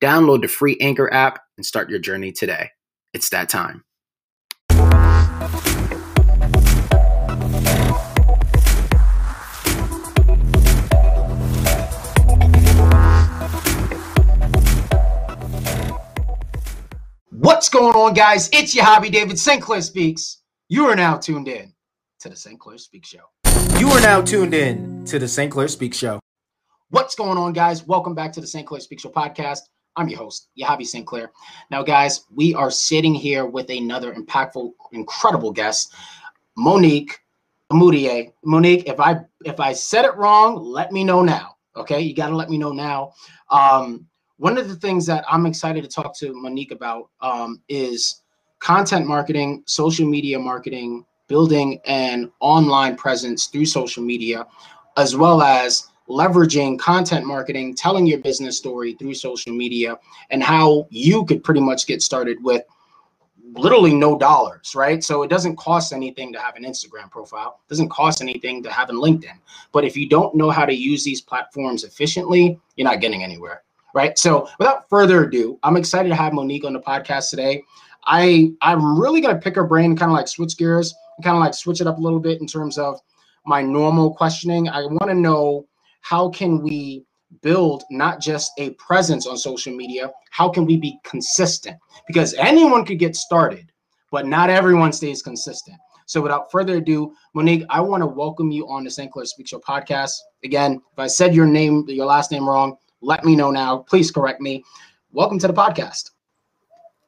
Download the free Anchor app and start your journey today. It's that time. What's going on, guys? It's your hobby, David St. Clair Speaks. You are now tuned in to the St. Clair Speaks Show. You are now tuned in to the St. Clair Speaks Show. What's going on, guys? Welcome back to the St. Clair Speaks Show podcast. I'm your host, Yahavi St. Clair. Now, guys, we are sitting here with another impactful, incredible guest, Monique Moutier. Monique, if I if I said it wrong, let me know now. Okay, you got to let me know now. Um, one of the things that I'm excited to talk to Monique about um, is content marketing, social media marketing, building an online presence through social media, as well as leveraging content marketing, telling your business story through social media, and how you could pretty much get started with literally no dollars, right? So it doesn't cost anything to have an Instagram profile, it doesn't cost anything to have a LinkedIn. But if you don't know how to use these platforms efficiently, you're not getting anywhere right? So without further ado, I'm excited to have Monique on the podcast today. I I'm really gonna pick her brain, kind of like switch gears, kind of like switch it up a little bit in terms of my normal questioning. I want to know how can we build not just a presence on social media, how can we be consistent? Because anyone could get started, but not everyone stays consistent. So without further ado, Monique, I want to welcome you on the St. Clair Speak Show podcast. Again, if I said your name, your last name wrong, let me know now. Please correct me. Welcome to the podcast.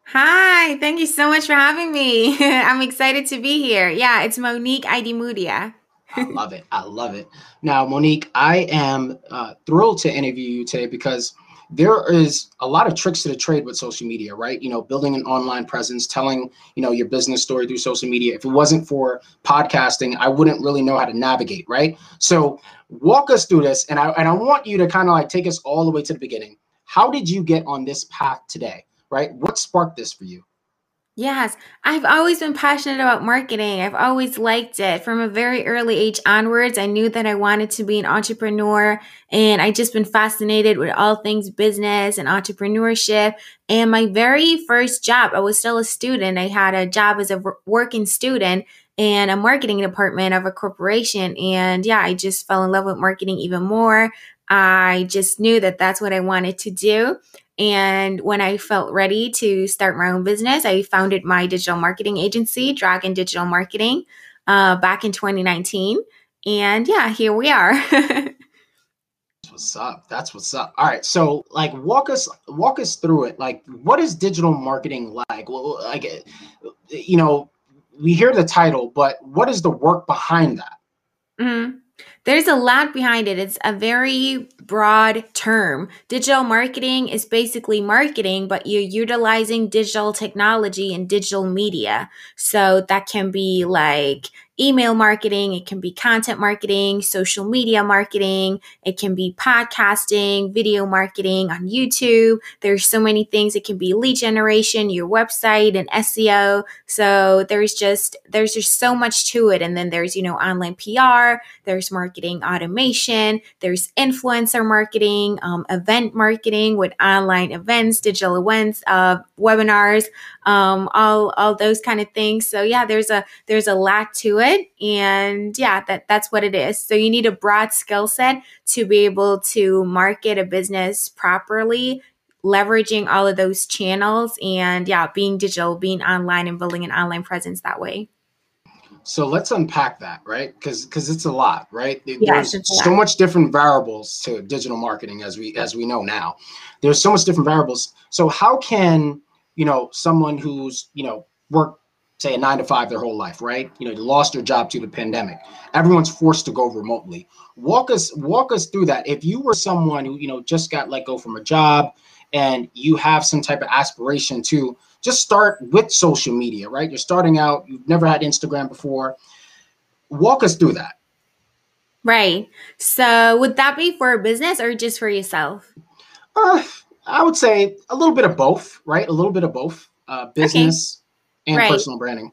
Hi, thank you so much for having me. I'm excited to be here. Yeah, it's Monique Idemudia. I love it. I love it. Now, Monique, I am uh, thrilled to interview you today because there is a lot of tricks to the trade with social media, right? You know, building an online presence, telling, you know, your business story through social media. If it wasn't for podcasting, I wouldn't really know how to navigate, right? So walk us through this. And I and I want you to kind of like take us all the way to the beginning. How did you get on this path today? Right? What sparked this for you? Yes, I've always been passionate about marketing. I've always liked it. From a very early age onwards, I knew that I wanted to be an entrepreneur and I just been fascinated with all things business and entrepreneurship. And my very first job, I was still a student. I had a job as a working student in a marketing department of a corporation. And yeah, I just fell in love with marketing even more. I just knew that that's what I wanted to do. And when I felt ready to start my own business, I founded my digital marketing agency, Dragon Digital Marketing, uh, back in 2019. And yeah, here we are. what's up. That's what's up. All right. So like walk us walk us through it. Like what is digital marketing like? Well, like you know, we hear the title, but what is the work behind that? Mm-hmm. There's a lot behind it. It's a very broad term. Digital marketing is basically marketing, but you're utilizing digital technology and digital media. So that can be like email marketing, it can be content marketing, social media marketing, it can be podcasting, video marketing on YouTube. There's so many things. It can be lead generation, your website and SEO. So there's just there's just so much to it. And then there's, you know, online PR, there's marketing automation, there's influencer marketing, um, event marketing with online events, digital events, uh, webinars, um, all all those kind of things. So yeah, there's a there's a lot to it, and yeah, that that's what it is. So you need a broad skill set to be able to market a business properly leveraging all of those channels and yeah being digital being online and building an online presence that way. So let's unpack that right? Because because it's a lot right? There's so much different variables to digital marketing as we as we know now. There's so much different variables. So how can you know, someone who's, you know, worked, say, a nine to five their whole life, right? You know, you lost their job to the pandemic. Everyone's forced to go remotely. Walk us, walk us through that. If you were someone who, you know, just got let go from a job and you have some type of aspiration to just start with social media, right? You're starting out, you've never had Instagram before. Walk us through that. Right. So, would that be for a business or just for yourself? Uh, I would say a little bit of both, right? A little bit of both, uh, business okay. And right. personal branding.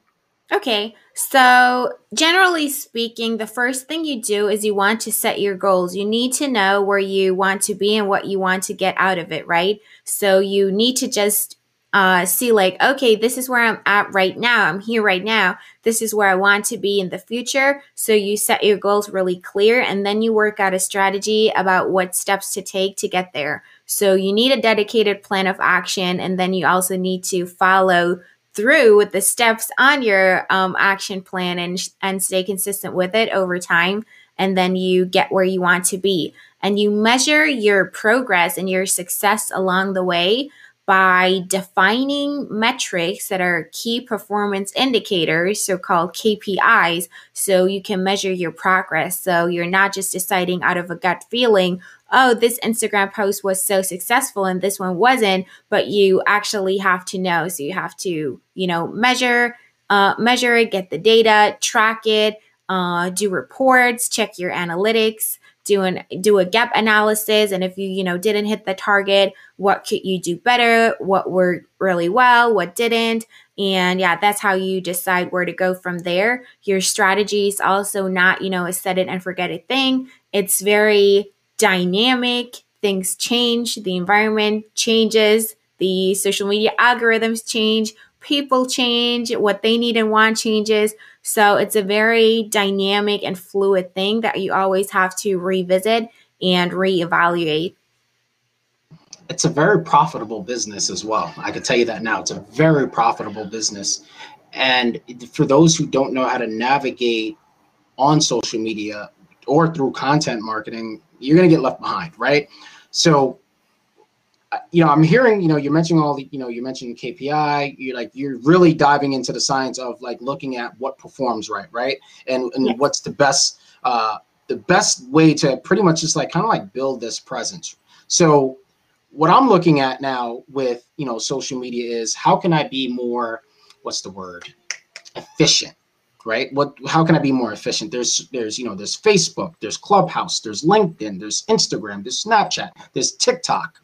Okay. So, generally speaking, the first thing you do is you want to set your goals. You need to know where you want to be and what you want to get out of it, right? So, you need to just uh, see, like, okay, this is where I'm at right now. I'm here right now. This is where I want to be in the future. So, you set your goals really clear and then you work out a strategy about what steps to take to get there. So, you need a dedicated plan of action and then you also need to follow through with the steps on your um, action plan and and stay consistent with it over time and then you get where you want to be. And you measure your progress and your success along the way by defining metrics that are key performance indicators, so called KPIs, so you can measure your progress. So you're not just deciding out of a gut feeling, oh, this Instagram post was so successful and this one wasn't, but you actually have to know. So you have to, you know, measure, uh, measure it, get the data, track it, uh, do reports, check your analytics, do an do a gap analysis, and if you you know didn't hit the target, what could you do better? What worked really well? What didn't? And yeah, that's how you decide where to go from there. Your strategy is also not you know a set it and forget it thing. It's very dynamic. Things change, the environment changes, the social media algorithms change, people change, what they need and want changes. So it's a very dynamic and fluid thing that you always have to revisit and reevaluate. It's a very profitable business as well. I can tell you that now. It's a very profitable business. And for those who don't know how to navigate on social media or through content marketing, you're going to get left behind, right? So, you know, I'm hearing, you know, you're mentioning all the, you know, you mentioned KPI. You're like, you're really diving into the science of like looking at what performs right, right, and and what's the best, uh, the best way to pretty much just like kind of like build this presence. So, what I'm looking at now with you know social media is how can I be more, what's the word, efficient right? What how can i be more efficient? There's there's you know there's facebook there's clubhouse there's linkedin there's instagram there's snapchat there's tiktok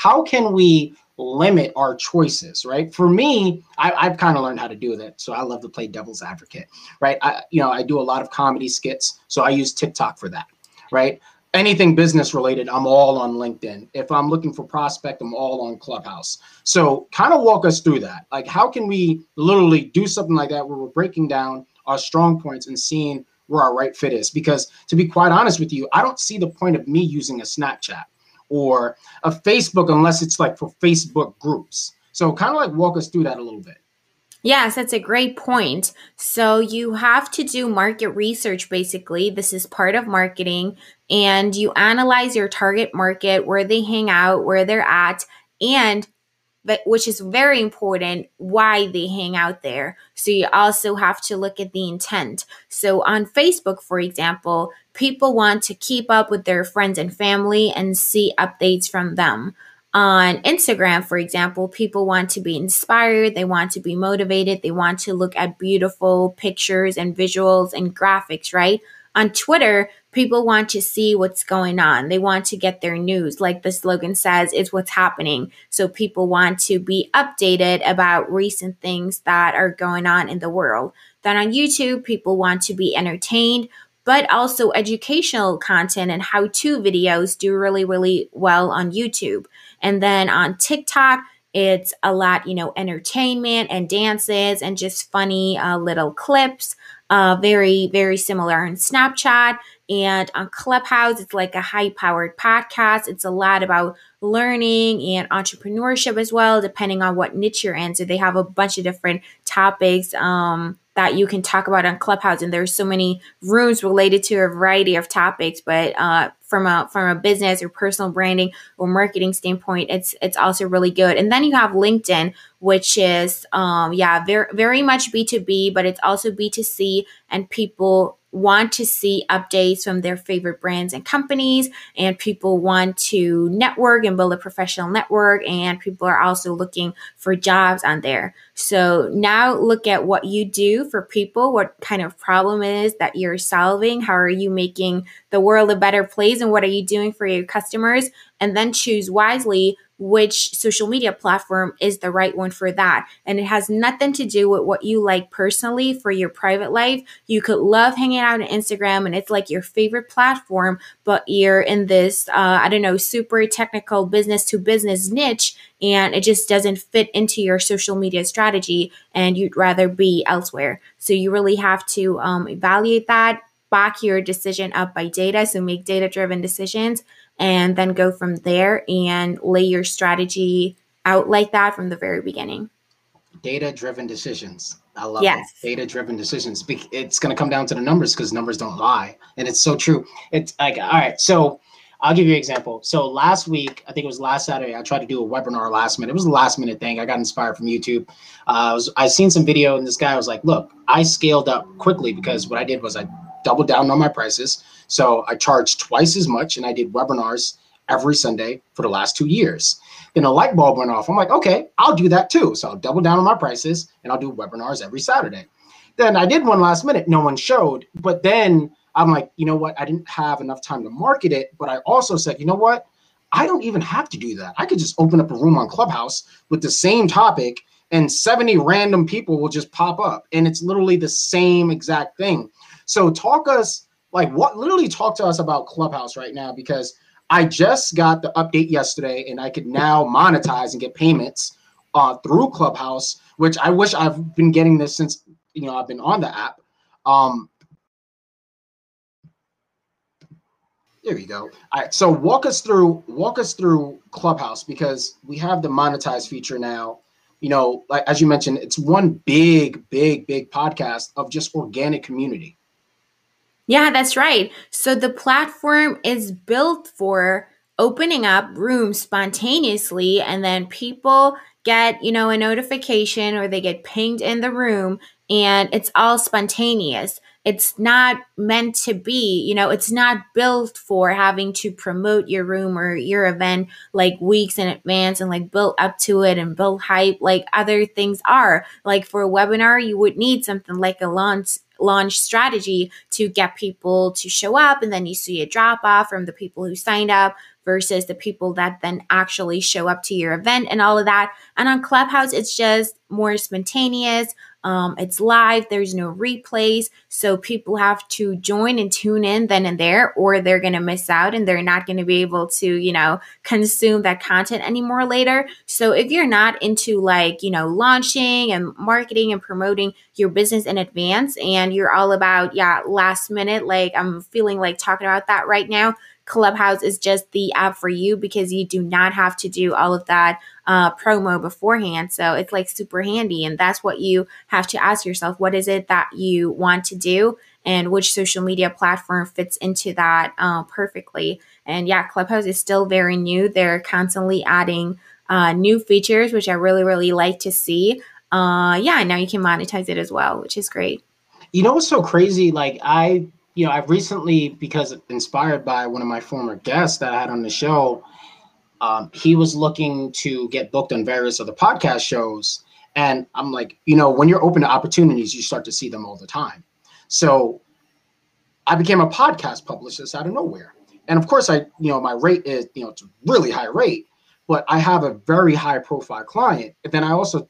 how can we limit our choices right for me I, have kind of learned how to do that so i love to play devil's advocate right i you know i do a lot of comedy skits so i use tiktok for that right anything business related, I'm all on LinkedIn. If I'm looking for prospect, I'm all on Clubhouse. So kind of walk us through that. Like how can we literally do something like that where we're breaking down our strong points and seeing where our right fit is. Because to be quite honest with you, I don't see the point of me using a Snapchat or a Facebook unless it's like for Facebook groups. So kind of like walk us through that a little bit. Yes, that's a great point. So you have to do market research basically. This is part of marketing and you analyze your target market, where they hang out, where they're at, and but which is very important why they hang out there. So you also have to look at the intent. So on Facebook, for example, people want to keep up with their friends and family and see updates from them. On Instagram, for example, people want to be inspired, they want to be motivated, they want to look at beautiful pictures and visuals and graphics, right? On Twitter, people want to see what's going on. They want to get their news. Like the slogan says, it's what's happening. So people want to be updated about recent things that are going on in the world. Then on YouTube, people want to be entertained, but also educational content and how to videos do really, really well on YouTube. And then on TikTok, it's a lot, you know, entertainment and dances and just funny uh, little clips. Uh, very, very similar on Snapchat. And on Clubhouse, it's like a high powered podcast. It's a lot about learning and entrepreneurship as well, depending on what niche you're in. So they have a bunch of different topics um, that you can talk about on Clubhouse. And there's so many rooms related to a variety of topics. But uh, from a from a business or personal branding or marketing standpoint, it's it's also really good. And then you have LinkedIn, which is um, yeah, very very much B2B, but it's also B2C and people want to see updates from their favorite brands and companies, and people want to network and build a professional network, and people are also looking for jobs on there. So now look at what you do for people, what kind of problem it is that you're solving, how are you making the world a better place, and what are you doing for your customers, and then choose wisely which social media platform is the right one for that. And it has nothing to do with what you like personally for your private life. You could love hanging out on Instagram and it's like your favorite platform, but you're in this, uh, I don't know, super technical business to business niche and it just doesn't fit into your social media strategy and you'd rather be elsewhere. So you really have to um, evaluate that, back your decision up by data. So make data driven decisions and then go from there and lay your strategy out like that from the very beginning. Data driven decisions. I love yes. Data driven decisions. It's going to come down to the numbers because numbers don't lie. And it's so true. It's like, all right. So I'll give you an example. So last week, I think it was last Saturday, I tried to do a webinar last minute. It was a last minute thing. I got inspired from YouTube. Uh, I was I seen some video and this guy was like, look, I scaled up quickly because what I did was I doubled down on my prices. So I charged twice as much and I did webinars every Sunday for the last two years. Then a light bulb went off. I'm like, okay, I'll do that too. So I'll double down on my prices and I'll do webinars every Saturday. Then I did one last minute. No one showed. But then I'm like, you know what? I didn't have enough time to market it. But I also said, you know what? I don't even have to do that. I could just open up a room on Clubhouse with the same topic and 70 random people will just pop up. And it's literally the same exact thing. So talk us like what literally talk to us about Clubhouse right now because I just got the update yesterday and I could now monetize and get payments uh, through Clubhouse, which I wish I've been getting this since you know I've been on the app. Um, there you go. All right, so walk us through walk us through Clubhouse because we have the monetize feature now. You know, like as you mentioned, it's one big, big, big podcast of just organic community. Yeah, that's right. So the platform is built for opening up rooms spontaneously and then people get, you know, a notification or they get pinged in the room and it's all spontaneous. It's not meant to be, you know, it's not built for having to promote your room or your event like weeks in advance and like build up to it and build hype like other things are. Like for a webinar, you would need something like a launch launch strategy to get people to show up and then you see a drop off from the people who signed up versus the people that then actually show up to your event and all of that. And on Clubhouse, it's just more spontaneous. Um, it's live, there's no replays. So people have to join and tune in then and there, or they're going to miss out and they're not going to be able to, you know, consume that content anymore later. So if you're not into like, you know, launching and marketing and promoting your business in advance and you're all about, yeah, last minute, like I'm feeling like talking about that right now, Clubhouse is just the app for you because you do not have to do all of that uh, promo beforehand. So it's like super handy. And that's what you have to ask yourself what is it that you want to do? And which social media platform fits into that uh, perfectly. And yeah, Clubhouse is still very new. They're constantly adding uh, new features, which I really, really like to see. Uh, yeah, now you can monetize it as well, which is great. You know what's so crazy? Like I you know, I've recently, because inspired by one of my former guests that I had on the show, um, he was looking to get booked on various other podcast shows. And I'm like, you know, when you're open to opportunities, you start to see them all the time. So I became a podcast publicist out of nowhere. And of course, I, you know, my rate is, you know, it's a really high rate, but I have a very high profile client. And then I also,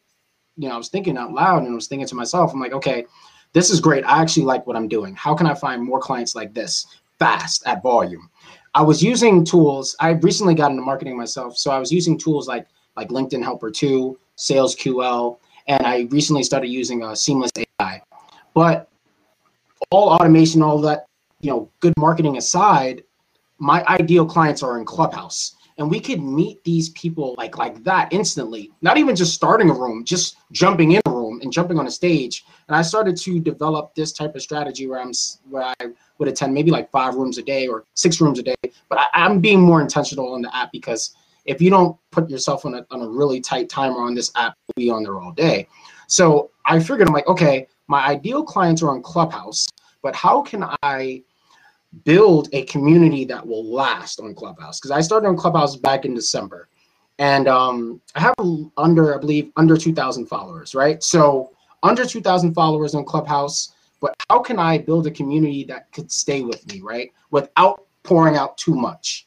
you know, I was thinking out loud and I was thinking to myself, I'm like, okay, this is great. I actually like what I'm doing. How can I find more clients like this fast at volume? I was using tools. I recently got into marketing myself, so I was using tools like like LinkedIn Helper 2, Sales QL, and I recently started using a uh, Seamless AI. But all automation, all that, you know, good marketing aside, my ideal clients are in Clubhouse and we could meet these people like like that instantly not even just starting a room just jumping in a room and jumping on a stage. And i started to develop this type of strategy where i'm where i would attend maybe like five rooms a day or six rooms a day. But I, i'm being more intentional on the app because if you don't put yourself on a, on a really tight timer on this app you'll be on there all day. So i figured i'm like okay my ideal clients are on clubhouse but how can I build a community that will last on Clubhouse? Because I started on Clubhouse back in December, and um, I have under, I believe, under 2,000 followers, right? So under 2,000 followers on Clubhouse, but how can I build a community that could stay with me, right? Without pouring out too much.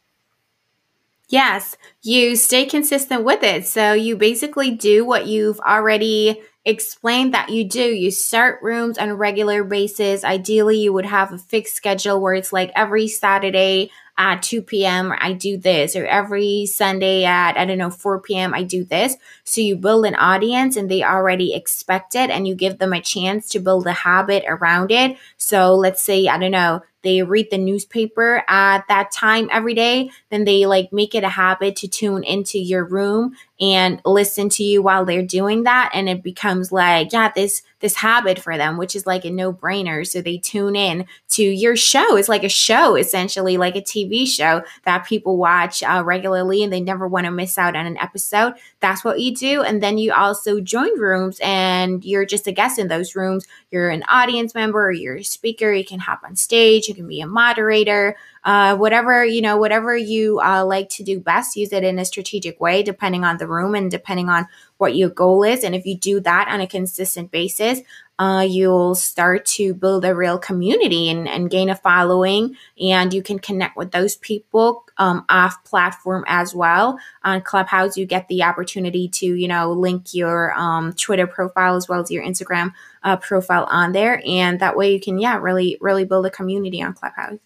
Yes, you stay consistent with it. So you basically do what you've already explained that you do. You start rooms on a regular basis. Ideally, you would have a fixed schedule where it's like every Saturday at 2 p.m. or I do this, or every Sunday at, I don't know, 4 p.m. I do this. So you build an audience and they already expect it and you give them a chance to build a habit around it. So let's say, I don't know, they read the newspaper at that time every day, then they like make it a habit to tune into your room and listen to you while they're doing that. And it becomes like, yeah, this this habit for them, which is like a no-brainer. So they tune in to your show. It's like a show, essentially, like a TV show that people watch uh, regularly and they never want to miss out on an episode. That's what you do. And then you also join rooms and you're just a guest in those rooms. You're an audience member you're a speaker. You can hop on stage you can be a moderator, uh, whatever you know, whatever you uh, like to do best. Use it in a strategic way, depending on the room and depending on what your goal is. And if you do that on a consistent basis, uh, you'll start to build a real community and, and, gain a following, and you can connect with those people um, off platform as well. On Clubhouse, you get the opportunity to, you know, link your um, Twitter profile as well as your Instagram uh, profile on there, and that way you can, yeah, really, really build a community on Clubhouse.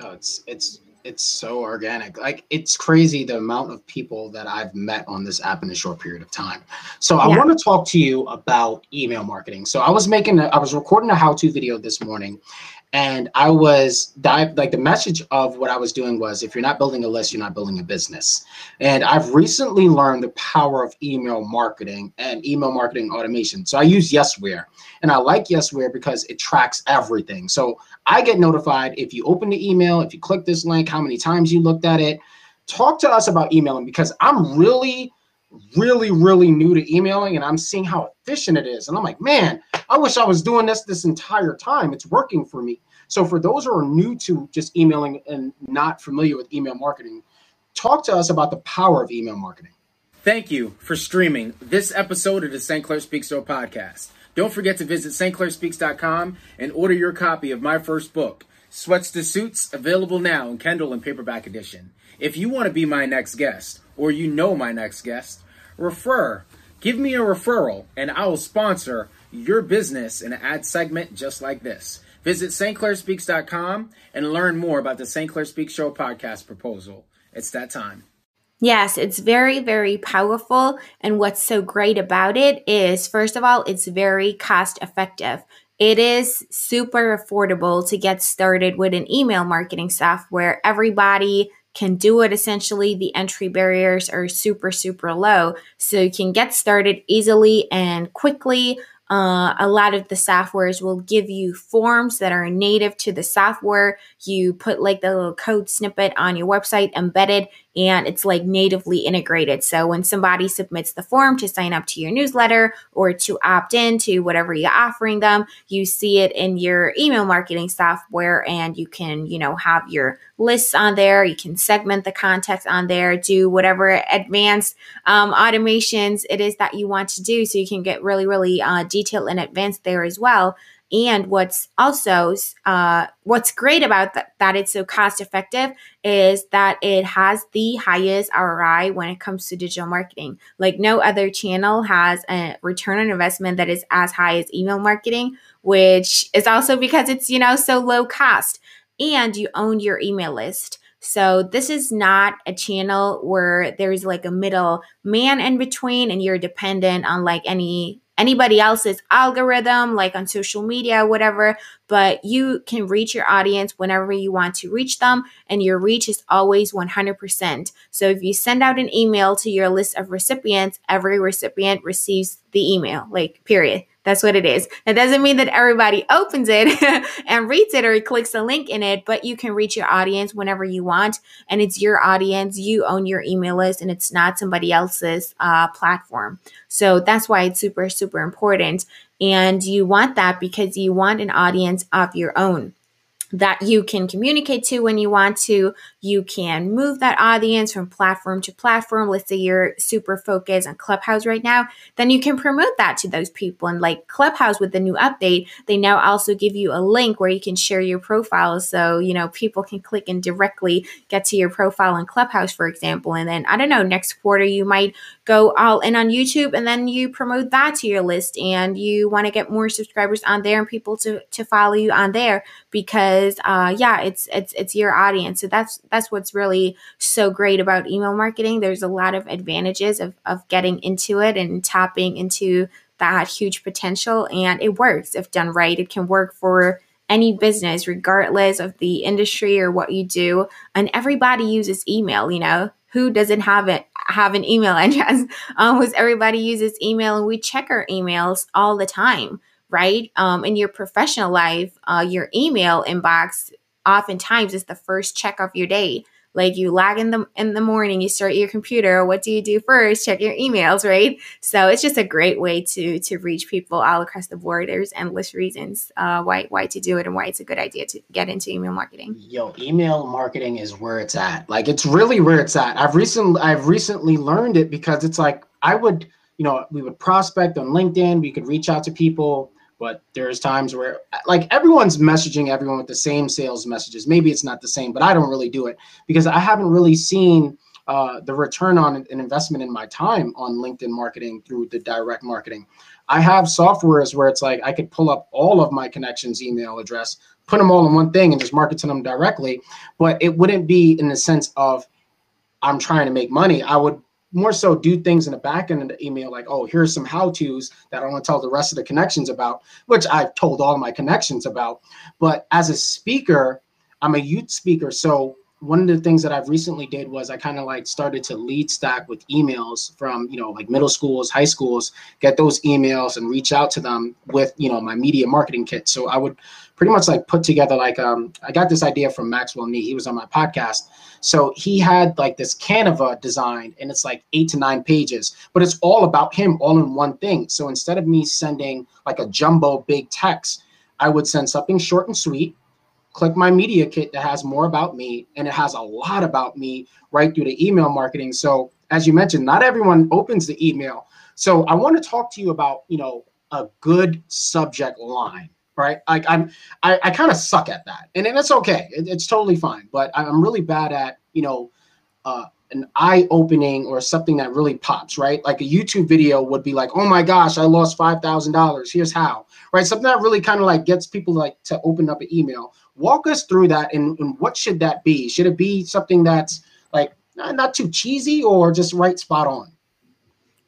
Oh, it's it's it's so organic. Like it's crazy the amount of people that I've met on this app in a short period of time. So I want to talk to you about email marketing. So I was making a, I was recording a how-to video this morning and I was dive like the message of what I was doing was if you're not building a list, you're not building a business. And I've recently learned the power of email marketing and email marketing automation. So I use Yesware, and I like Yesware because it tracks everything. So I get notified if you open the email, if you click this link, how many times you looked at it. Talk to us about emailing because I'm really really really new to emailing and i'm seeing how efficient it is. And i'm like man i wish i was doing this this entire time. It's working for me. So for those who are new to just emailing and not familiar with email marketing talk to us about the power of email marketing. Thank you for streaming this episode of the st clair speaks show podcast. Don't forget to visit stclairspeaks.com and order your copy of my first book sweats to suits available now in kindle and paperback edition if you want to be my next guest or you know my next guest refer. Give me a referral and I will sponsor your business in an ad segment just like this. Visit stclairspeaks.com and learn more about the St. Clair Speaks Show podcast proposal. It's that time. Yes, it's very, very powerful. And what's so great about it is, first of all, it's very cost effective. It is super affordable to get started with an email marketing software. Everybody can do it essentially. The entry barriers are super, super low. So you can get started easily and quickly. Uh, a lot of the softwares will give you forms that are native to the software. You put like the little code snippet on your website embedded, and it's like natively integrated. So when somebody submits the form to sign up to your newsletter or to opt in to whatever you're offering them, you see it in your email marketing software and you can, you know, have your lists on there. You can segment the context on there, do whatever advanced um, automations it is that you want to do. So you can get really, really uh, detailed and advanced there as well. And what's also uh, what's great about that, that it's so cost effective is that it has the highest ROI when it comes to digital marketing. Like no other channel has a return on investment that is as high as email marketing, which is also because it's you know so low cost and you own your email list. So this is not a channel where there's like a middle man in between and you're dependent on like any anybody else's algorithm, like on social media, whatever, but you can reach your audience whenever you want to reach them, and your reach is always 100%. So if you send out an email to your list of recipients, every recipient receives the email, like, period. That's what it is. That doesn't mean that everybody opens it and reads it or clicks a link in it, but you can reach your audience whenever you want. And it's your audience. You own your email list and it's not somebody else's uh, platform. So that's why it's super, super important. And you want that because you want an audience of your own that you can communicate to when you want to. You can move that audience from platform to platform. Let's say you're super focused on Clubhouse right now, then you can promote that to those people. And like Clubhouse with the new update, they now also give you a link where you can share your profile. So, you know, people can click and directly get to your profile in Clubhouse, for example. And then I don't know, next quarter, you might go all in on YouTube and then you promote that to your list and you want to get more subscribers on there and people to, to follow you on there because uh, yeah, it's it's it's your audience. So that's that's what's really so great about email marketing. There's a lot of advantages of of getting into it and tapping into that huge potential, and it works if done right. It can work for any business, regardless of the industry or what you do. And everybody uses email. You know, who doesn't have it have an email address? Almost everybody uses email, and we check our emails all the time right? Um, in your professional life, uh, your email inbox oftentimes is the first check of your day. Like you log in the in the morning, you start your computer. What do you do first? Check your emails, right? So it's just a great way to to reach people all across the board. There's endless reasons uh, why why to do it and why it's a good idea to get into email marketing. Yo, email marketing is where it's at. Like it's really where it's at. I've recently I've recently learned it because it's like I would you know we would prospect on LinkedIn. We could reach out to people but there's times where like everyone's messaging everyone with the same sales messages. Maybe it's not the same but i don't really do it because i haven't really seen uh, the return on an investment in my time on linkedin marketing through the direct marketing. I have softwares where it's like i could pull up all of my connections email address put them all in one thing and just market to them directly but it wouldn't be in the sense of i'm trying to make money. I would more so do things in the back end of the email, like, oh, here's some how to's that I want to tell the rest of the connections about, which I've told all my connections about. But as a speaker, I'm a youth speaker. So one of the things that I've recently did was I kind of like started to lead stack with emails from, you know, like middle schools, high schools, get those emails and reach out to them with, you know, my media marketing kit. So I would pretty much like put together like um I got this idea from Maxwell Nee. He was on my podcast. So he had like this Canva design and it's like eight to nine pages, but it's all about him all in one thing. So instead of me sending like a jumbo big text, I would send something short and sweet click my media kit that has more about me and it has a lot about me right through the email marketing so as you mentioned not everyone opens the email so i want to talk to you about you know a good subject line right like i'm i, I kind of suck at that and, and it's okay it, it's totally fine but i'm really bad at you know uh, an eye opening or something that really pops, right? Like a YouTube video would be like, oh my gosh, I lost $5,000. Here's how, right? Something that really kind of like gets people like to open up an email. Walk us through that and, and what should that be? Should it be something that's like not, not too cheesy or just right spot on?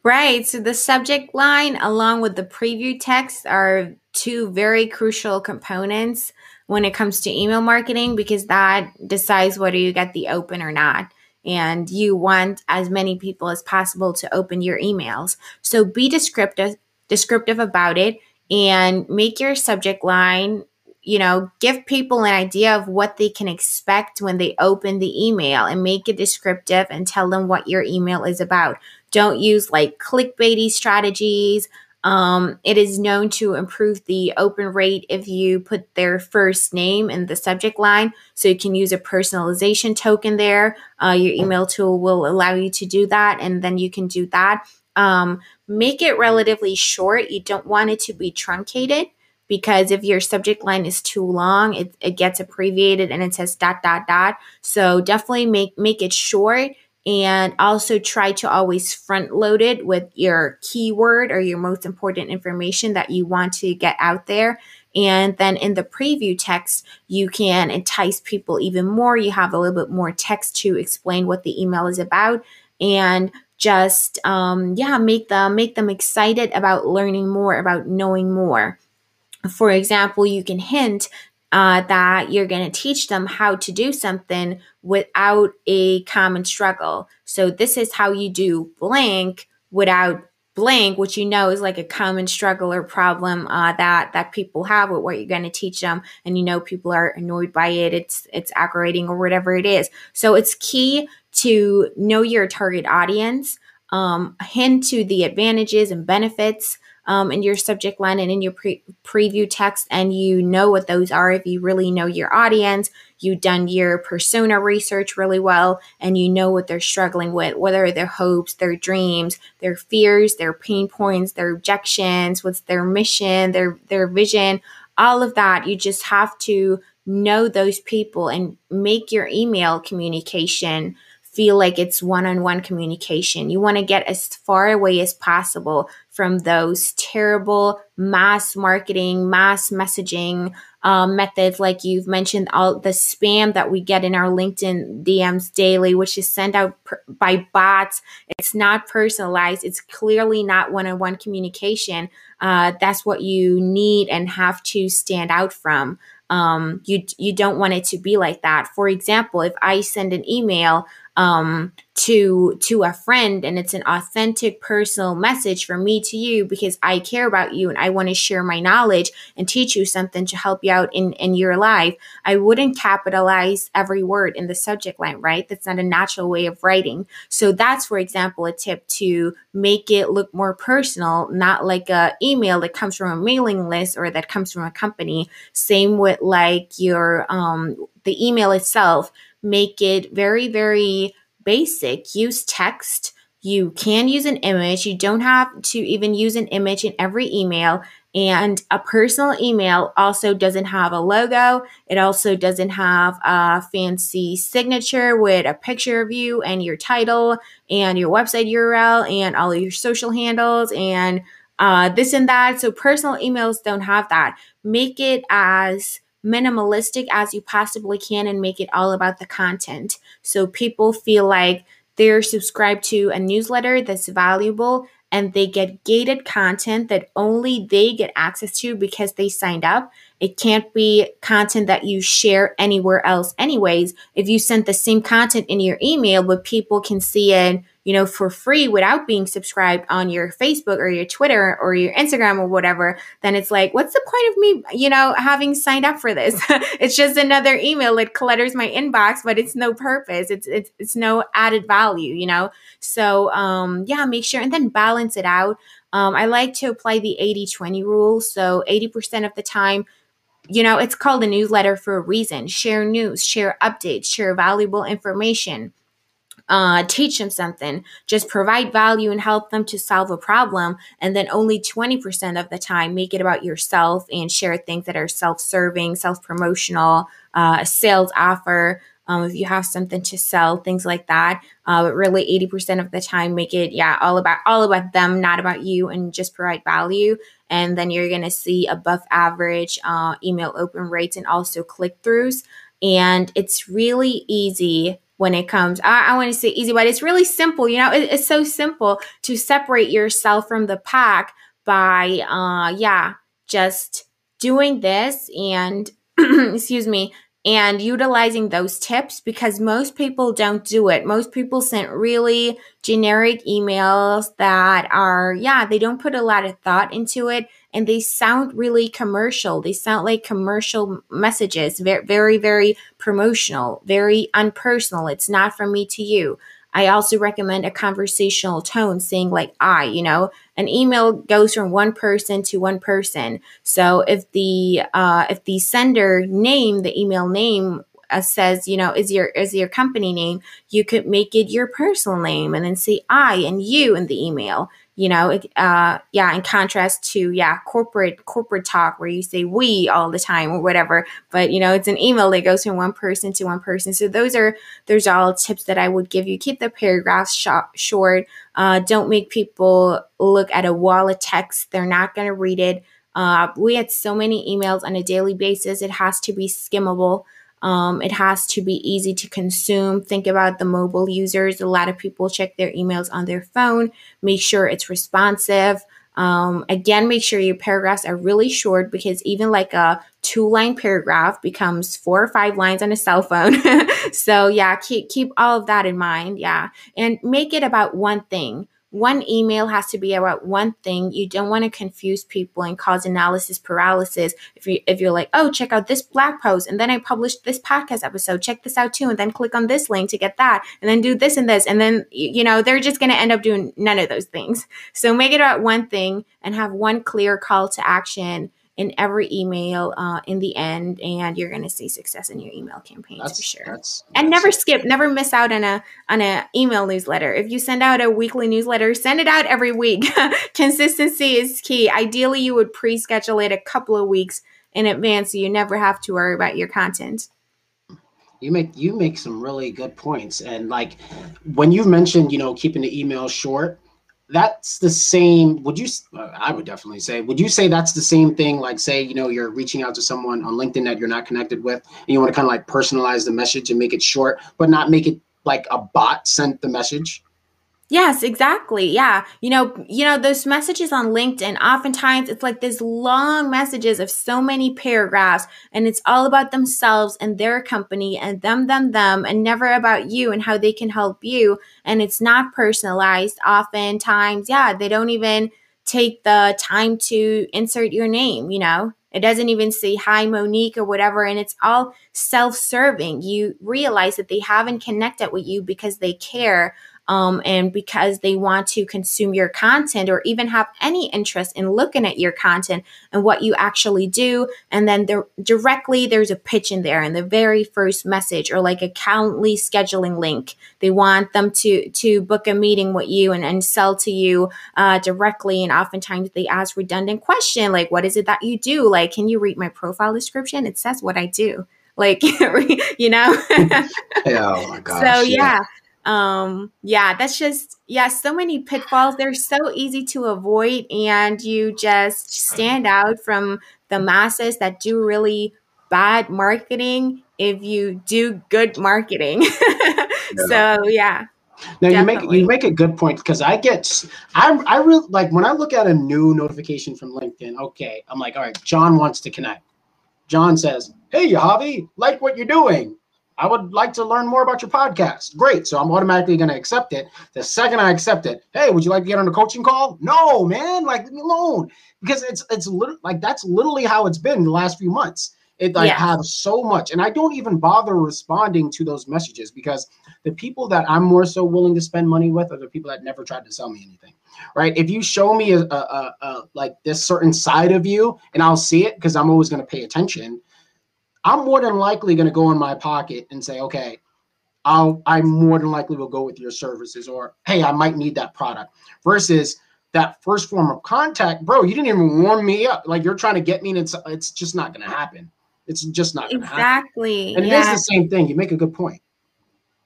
Right. So the subject line along with the preview text are two very crucial components when it comes to email marketing because that decides whether you get the open or not and you want as many people as possible to open your emails. So be descriptive descriptive about it and make your subject line you know, give people an idea of what they can expect when they open the email and make it descriptive and tell them what your email is about. Don't use like clickbaity strategies um, it is known to improve the open rate if you put their first name in the subject line. So you can use a personalization token there. Uh, your email tool will allow you to do that, and then you can do that. Um, make it relatively short. You don't want it to be truncated because if your subject line is too long, it, it gets abbreviated and it says dot dot dot. So definitely make make it short and also try to always front load it with your keyword or your most important information that you want to get out there. And then in the preview text, you can entice people even more. You have a little bit more text to explain what the email is about and just um, yeah make them make them excited about learning more about knowing more for example you can hint uh, that you're going to teach them how to do something without a common struggle. So, this is how you do blank without blank, which you know is like a common struggle or problem uh, that that people have with what you're going to teach them, and you know people are annoyed by it, it's it's aggravating or whatever it is. So it's key to know your target audience, um, hint to the advantages and benefits um, in your subject line and in your pre- preview text, and you know what those are if you really know your audience, you've done your persona research really well, and you know what they're struggling with, whether their hopes, their dreams, their fears, their pain points, their objections, what's their mission, their their vision, all of that. You just have to know those people and make your email communication feel like it's one-on-one communication. You want to get as far away as possible from those terrible mass marketing, mass messaging um, methods, like you've mentioned, all the spam that we get in our LinkedIn DMs daily, which is sent out per- by bots. It's not personalized. It's clearly not one-on-one communication. Uh, that's what you need and have to stand out from. Um, you you don't want it to be like that. For example, if I send an email um, to to a friend and it's an authentic personal message from me to you because I care about you and I want to share my knowledge and teach you something to help you out in in your life. I wouldn't capitalize every word in the subject line right? That's not a natural way of writing. So that's for example a tip to make it look more personal not like a email that comes from a mailing list or that comes from a company. Same with like your um the email itself. Make it very, very basic. Use text. You can use an image. You don't have to even use an image in every email. And a personal email also doesn't have a logo. It also doesn't have a fancy signature with a picture of you and your title and your website URL and all of your social handles and uh, this and that. So personal emails don't have that. Make it as minimalistic as you possibly can and make it all about the content. So people feel like they're subscribed to a newsletter that's valuable and they get gated content that only they get access to because they signed up. It can't be content that you share anywhere else, anyways. If you sent the same content in your email, but people can see it you know, for free without being subscribed on your Facebook or your Twitter or your Instagram or whatever, then it's like, what's the point of me, you know, having signed up for this? it's just another email It clutters my inbox, but it's no purpose. It's it's it's no added value, you know. So um yeah, make sure and then balance it out. Um, I like to apply the 80 20 rule. So 80% of the time, you know, it's called a newsletter for a reason. Share news, share updates, share valuable information uh, teach them something, just provide value and help them to solve a problem. And then only 20% of the time, make it about yourself and share things that are self serving, self promotional, uh, a sales offer. Um, if you have something to sell, things like that. Uh, but really, 80% of the time, make it, yeah, all about all about them, not about you, and just provide value. And then you're gonna see above average uh, email open rates and also click throughs. And it's really easy when it comes i, I want to say easy but it's really simple you know it, it's so simple to separate yourself from the pack by uh yeah just doing this and excuse me and utilizing those tips because most people don't do it. Most people send really generic emails that are, yeah, they don't put a lot of thought into it and they sound really commercial. They sound like commercial messages, very, very, very promotional, very unpersonal. It's not from me to you. I also recommend a conversational tone saying like I, you know, an email goes from one person to one person. So if the uh, if the sender name, the email name uh, says, you know, is your is your company name, you could make it your personal name and then say I and you in the email you know uh yeah in contrast to yeah corporate corporate talk where you say we all the time or whatever but you know it's an email that goes from one person to one person. So those are those are all tips that i would give you. Keep the paragraphs sh- short. Uh, don't make people look at a wall of text. They're not going to read it. Uh, we had so many emails on a daily basis. It has to be skimmable um, it has to be easy to consume. Think about the mobile users. A lot of people check their emails on their phone. Make sure it's responsive. Um, again, make sure your paragraphs are really short because even like a two line paragraph becomes four or five lines on a cell phone. so yeah, keep keep all of that in mind. Yeah, and make it about one thing one email has to be about one thing. You don't want to confuse people and cause analysis paralysis. If you if you're like, oh, check out this blog post, and then I published this podcast episode, check this out too, and then click on this link to get that, and then do this and this, and then you know they're just going to end up doing none of those things. So make it about one thing and have one clear call to action in every email uh, in the end, and you're going to see success in your email campaigns That's for sure. That's, and that's never skip, never miss out on a on a email newsletter. If you send out a weekly newsletter, send it out every week. Consistency is key. Ideally, you would pre-schedule it a couple of weeks in advance, so you never have to worry about your content. You make you make some really good points, and like when you mentioned, you know, keeping the email short, that's the same. Would you? I would definitely say. Would you say that's the same thing? Like, say, you know, you're reaching out to someone on LinkedIn that you're not connected with, and you want to kind of like personalize the message and make it short, but not make it like a bot sent the message. Yes, exactly. Yeah. You know, you know, those messages on LinkedIn, oftentimes it's like this long messages of so many paragraphs and it's all about themselves and their company and them, them, them, and never about you and how they can help you. And it's not personalized. Oftentimes, yeah, they don't even take the time to insert your name, you know? It doesn't even say hi, Monique, or whatever. And it's all self serving. You realize that they haven't connected with you because they care um, and because they want to consume your content or even have any interest in looking at your content and what you actually do. And then there directly there's a pitch in there in the very first message or like a Calendly scheduling link. They want them to to book a meeting with you and, and sell to you uh, directly. And oftentimes they ask redundant question like, "What is it that you do? Like, can you read my profile description? It says what I do." Like, you know. oh my gosh. so yeah um yeah that's just yeah so many pitfalls they're so easy to avoid and you just stand out from the masses that do really bad marketing if you do good marketing so yeah Now you make you make a good point because I get I I really like when I look at a new notification from LinkedIn. Okay, I'm like, all right, John wants to connect. John says, "Hey, Javi, like what you're doing. I would like to learn more about your podcast." Great, so I'm automatically going to accept it. The second I accept it, hey, would you like to get on a coaching call? No, man, like leave me alone because it's it's lit- like that's literally how it's been the last few months. It like Yeah. have so much, and I don't even bother responding to those messages because the people that I'm more so willing to spend money with are the people that never tried to sell me anything, right? If you show me a, a, a, a like this certain side of you, and I'll see it because I'm always going to pay attention. I'm more than likely going to go in my pocket and say, okay, I'll I more than likely will go with your services, or hey, I might need that product. Versus that first form of contact, bro, you didn't even warm me up. Like you're trying to get me, and it's it's just not going to happen. It's just not going to happen. exactly And it yeah. is the same thing. You make a good point.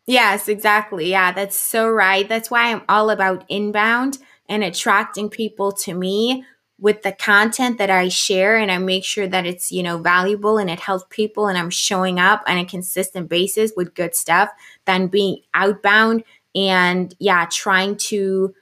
Yes, exactly. Yeah, that's so right. That's why I'm all about inbound and attracting people to me with the content that I share and I make sure that it's, you know, valuable and it helps people and I'm showing up on a consistent basis with good stuff than being outbound and yeah, trying to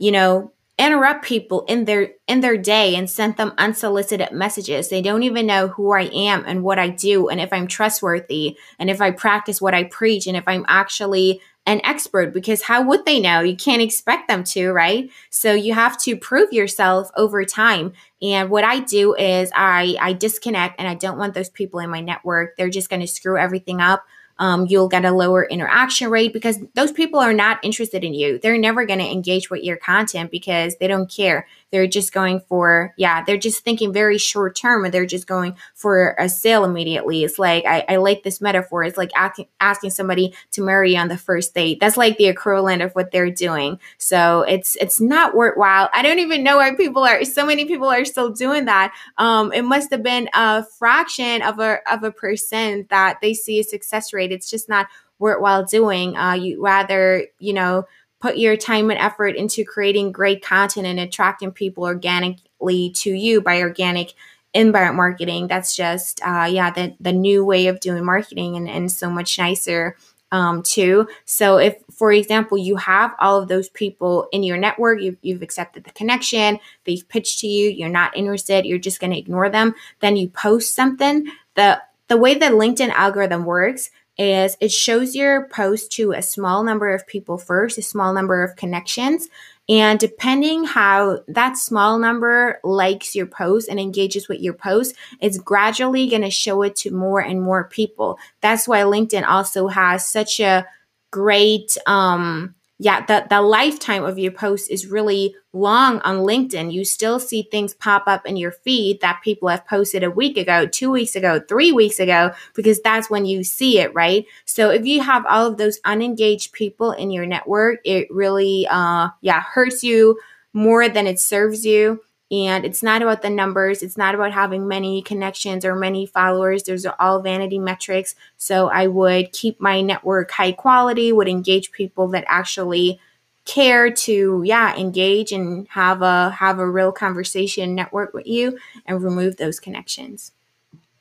you know, interrupt people in their in their day and send them unsolicited messages. They don't even know who I am and what I do and if I'm trustworthy and if I practice what I preach and if I'm actually an expert because how would they know? You can't expect them to, right? So you have to prove yourself over time. And what I do is I I disconnect and I don't want those people in my network. They're just going to screw everything up um, you'll get a lower interaction rate because those people are not interested in you. They're never going to engage with your content because they don't care. They're just going for, yeah, they're just thinking very short term and they're just going for a sale immediately. It's like, I, I like this metaphor. It's like asking, asking somebody to marry on the first date. That's like the equivalent of what they're doing. So it's, it's not worthwhile. I don't even know why people are, so many people are still doing that. Um, it must have been a fraction of a, of a percent that they see a success rate. It's just not worthwhile doing. Uh, you rather, you know, put your time and effort into creating great content and attracting people organically to you by organic inbound marketing. That's just, uh, yeah, the, the new way of doing marketing and, and so much nicer um, too. So if, for example, you have all of those people in your network, you've, you've accepted the connection, they've pitched to you, you're not interested, you're just going to ignore them, then you post something. The, the way the LinkedIn algorithm works is it shows your post to a small number of people first, a small number of connections. And depending how that small number likes your post and engages with your post, it's gradually going to show it to more and more people. That's why LinkedIn also has such a great um yeah, the, the lifetime of your post is really long on LinkedIn. You still see things pop up in your feed that people have posted a week ago, two weeks ago, three weeks ago, because that's when you see it, right? So if you have all of those unengaged people in your network, it really, uh, yeah, hurts you more than it serves you. And it's not about the numbers. It's not about having many connections or many followers. Those are all vanity metrics. So I would keep my network high quality, would engage people that actually care to yeah engage and have a have a real conversation network with you and remove those connections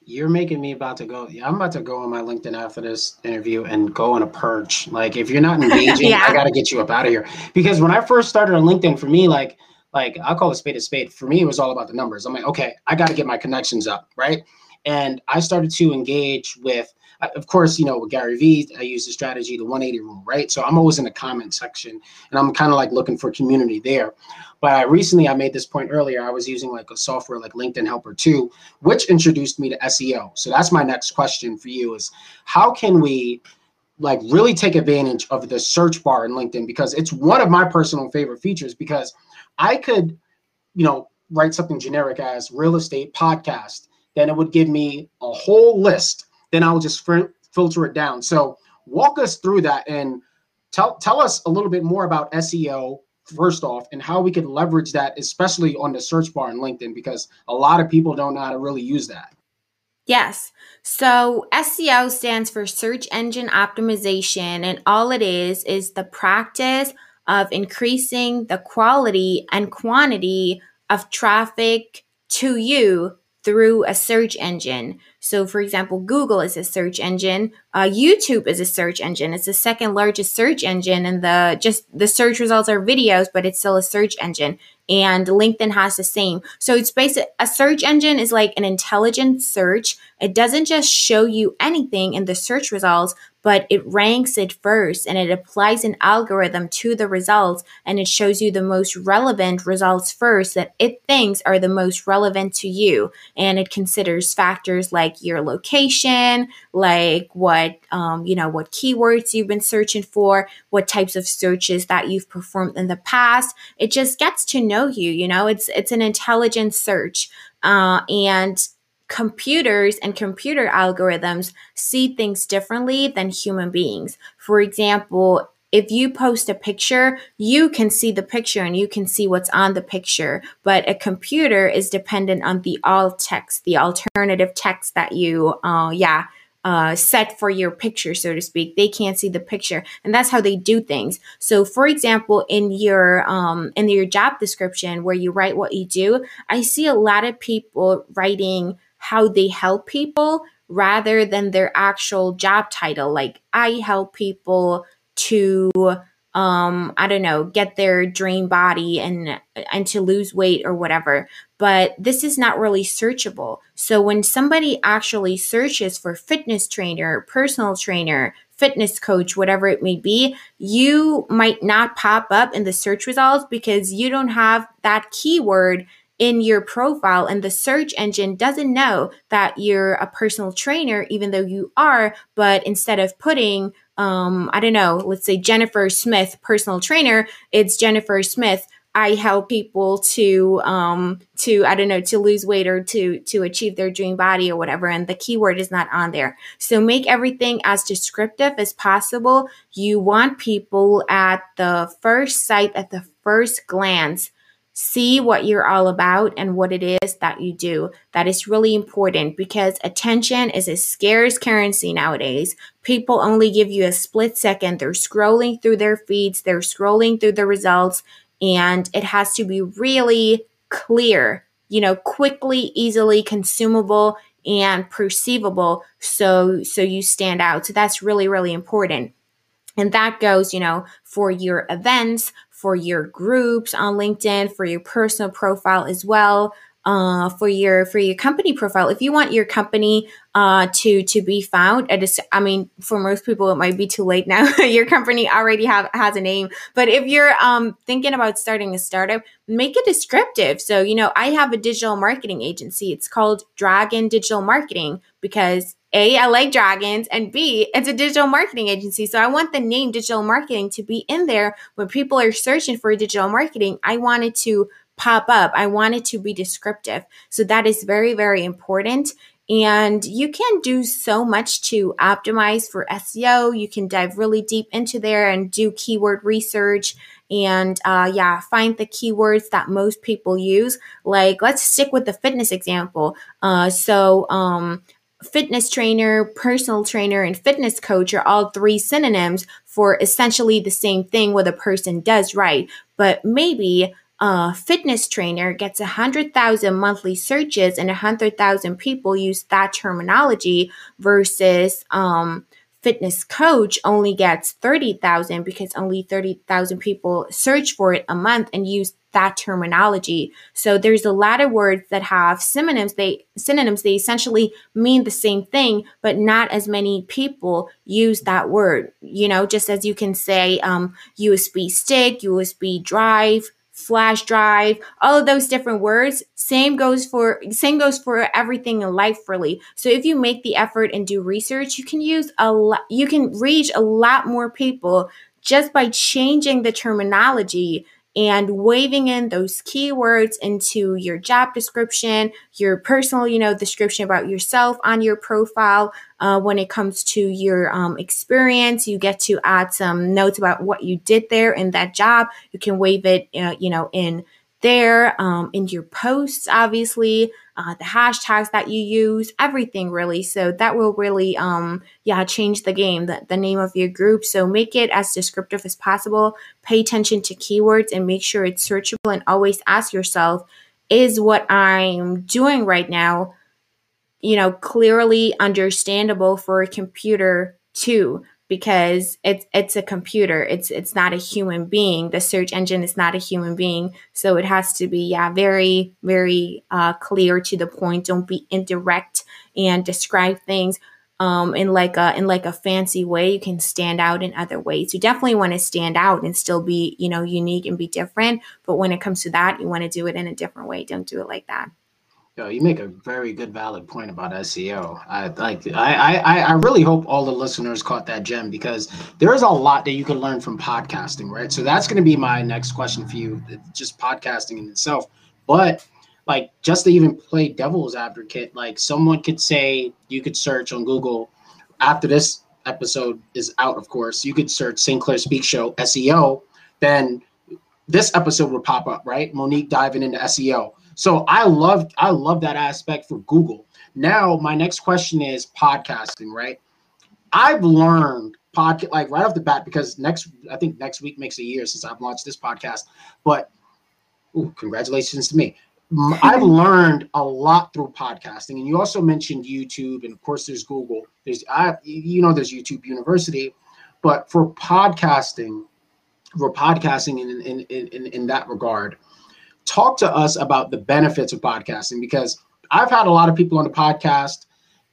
you're making me about to go yeah i'm about to go on my linkedin after this interview and go on a purge like if you're not engaging yeah. i gotta get you up out of here because when i first started on linkedin for me like like I'll call a spade a spade. For me, it was all about the numbers. I'm like, okay, I got to get my connections up, right? And I started to engage with, uh, of course, you know, with Gary Vee, I use the strategy, the 180 rule, right? So I'm always in the comment section and I'm kind of like looking for community there. But I recently, I made this point earlier, I was using like a software like LinkedIn Helper 2, which introduced me to SEO. So that's my next question for you is how can we like really take advantage of the search bar in LinkedIn because it's one of my personal favorite features because – I could, you know, write something generic as real estate podcast, then it would give me a whole list. Then I'll just fr- filter it down. So walk us through that and tell tell us a little bit more about SEO first off and how we can leverage that, especially on the search bar in LinkedIn, because a lot of people don't know how to really use that. Yes. So SEO stands for search engine optimization, and all it is is the practice of increasing the quality and quantity of traffic to you through a search engine. So, for example, Google is a search engine. Uh, YouTube is a search engine. It's the second largest search engine, and the just the search results are videos, but it's still a search engine. And LinkedIn has the same. So it's basic. A search engine is like an intelligent search. It doesn't just show you anything in the search results, but it ranks it first and it applies an algorithm to the results and it shows you the most relevant results first that it thinks are the most relevant to you. And it considers factors like your location, like what, um, you know, what keywords you've been searching for, what types of searches that you've performed in the past. It just gets to know you, you know, it's, it's an intelligent search. Uh, and computers and computer algorithms see things differently than human beings. For example, if you post a picture, you can see the picture and you can see what's on the picture, but a computer is dependent on the alt text, the alternative text that you, uh, yeah, uh, set for your picture, so to speak. They can't see the picture, and that's how they do things. So, for example, in your um, in your job description where you write what you do, I see a lot of people writing how they help people rather than their actual job title. Like I help people to um i don't know get their dream body and and to lose weight or whatever. But this is not really searchable. So when somebody actually searches for fitness trainer personal trainer fitness coach whatever it may be you might not pop up in the search results because you don't have that keyword in your profile and the search engine doesn't know that you're a personal trainer even though you are but instead of putting um i don't know let's say jennifer smith personal trainer it's jennifer smith. I help people to um to i don't know to lose weight or to to achieve their dream body or whatever and the keyword is not on there. So make everything as descriptive as possible. You want people at the first sight at the first glance see what you're all about and what it is that you do. That is really important because attention is a scarce currency nowadays. People only give you a split second. They're scrolling through their feeds, they're scrolling through the results, and it has to be really clear, you know, quickly, easily consumable and perceivable so so you stand out. So that's really really important. And that goes, you know, for your events, for your groups on LinkedIn, for your personal profile as well. uh, for your for your company profile. If you want your company uh, to to be found, at a, I mean, for most people, it might be too late now. your company already have has a name, but if you're um, thinking about starting a startup, make it descriptive. So you know, I have a digital marketing agency. It's called Dragon Digital Marketing because a, I like dragons, and B, it's a digital marketing agency. So I want the name digital marketing to be in there when people are searching for digital marketing. I want it to pop up. I want it to be descriptive. So that is very, very important. And you can do so much to optimize for SEO. You can dive really deep into there and do keyword research and uh, yeah, find the keywords that most people use. Like, let's stick with the fitness example. Uh, so, um, fitness trainer, personal trainer, and fitness coach are all three synonyms for essentially the same thing what a person does right. But maybe a fitness trainer gets 100,000 monthly searches and 100,000 people use that terminology versus um, fitness coach only gets 30,000 because only 30,000 people search for it a month and use that terminology. So there's a lot of words that have synonyms. They synonyms they essentially mean the same thing, but not as many people use that word. You know, just as you can say um, USB stick, USB drive, flash drive, all of those different words. Same goes for same goes for everything in life really. So if you make the effort and do research, you can use a lot you can reach a lot more people just by changing the terminology and waving in those keywords into your job description, your personal, you know, description about yourself on your profile. Uh, when it comes to your um, experience, you get to add some notes about what you did there in that job. You can wave it, uh, you know, in there um, in your posts, obviously, uh, the hashtags that you use, everything really. So that will really, um, yeah, change the game, the, the name of your group. So make it as descriptive as possible. Pay attention to keywords and make sure it's searchable and always ask yourself, is what I'm doing right now, you know, clearly understandable for a computer too? Because it's it's a computer. It's it's not a human being. The search engine is not a human being. So it has to be yeah very very uh, clear to the point. Don't be indirect and describe things um, in like a in like a fancy way. You can stand out in other ways. You definitely want to stand out and still be you know unique and be different. But when it comes to that you want to do it in a different way. Don't do it like that Yo, you make a very good, valid point about SEO. I like. I, I I really hope all the listeners caught that gem because there is a lot that you can learn from podcasting, right? So that's going to be my next question for you. Just podcasting in itself, but like just to even play devil's advocate, like someone could say you could search on Google after this episode is out. Of course, you could search St. Clair Speak Show SEO, then this episode would pop up, right? Monique diving into SEO so I love I love that aspect for Google. Now my next question is podcasting, right? I've learned podcast like right off the bat because next I think next week makes a year since I've launched this podcast. But ooh, congratulations to me. I've learned a lot through podcasting, and you also mentioned YouTube, and of course there's Google. There's I you know there's YouTube University, but for podcasting, for podcasting in in in, in, in that regard, talk to us about the benefits of podcasting because I've had a lot of people on the podcast.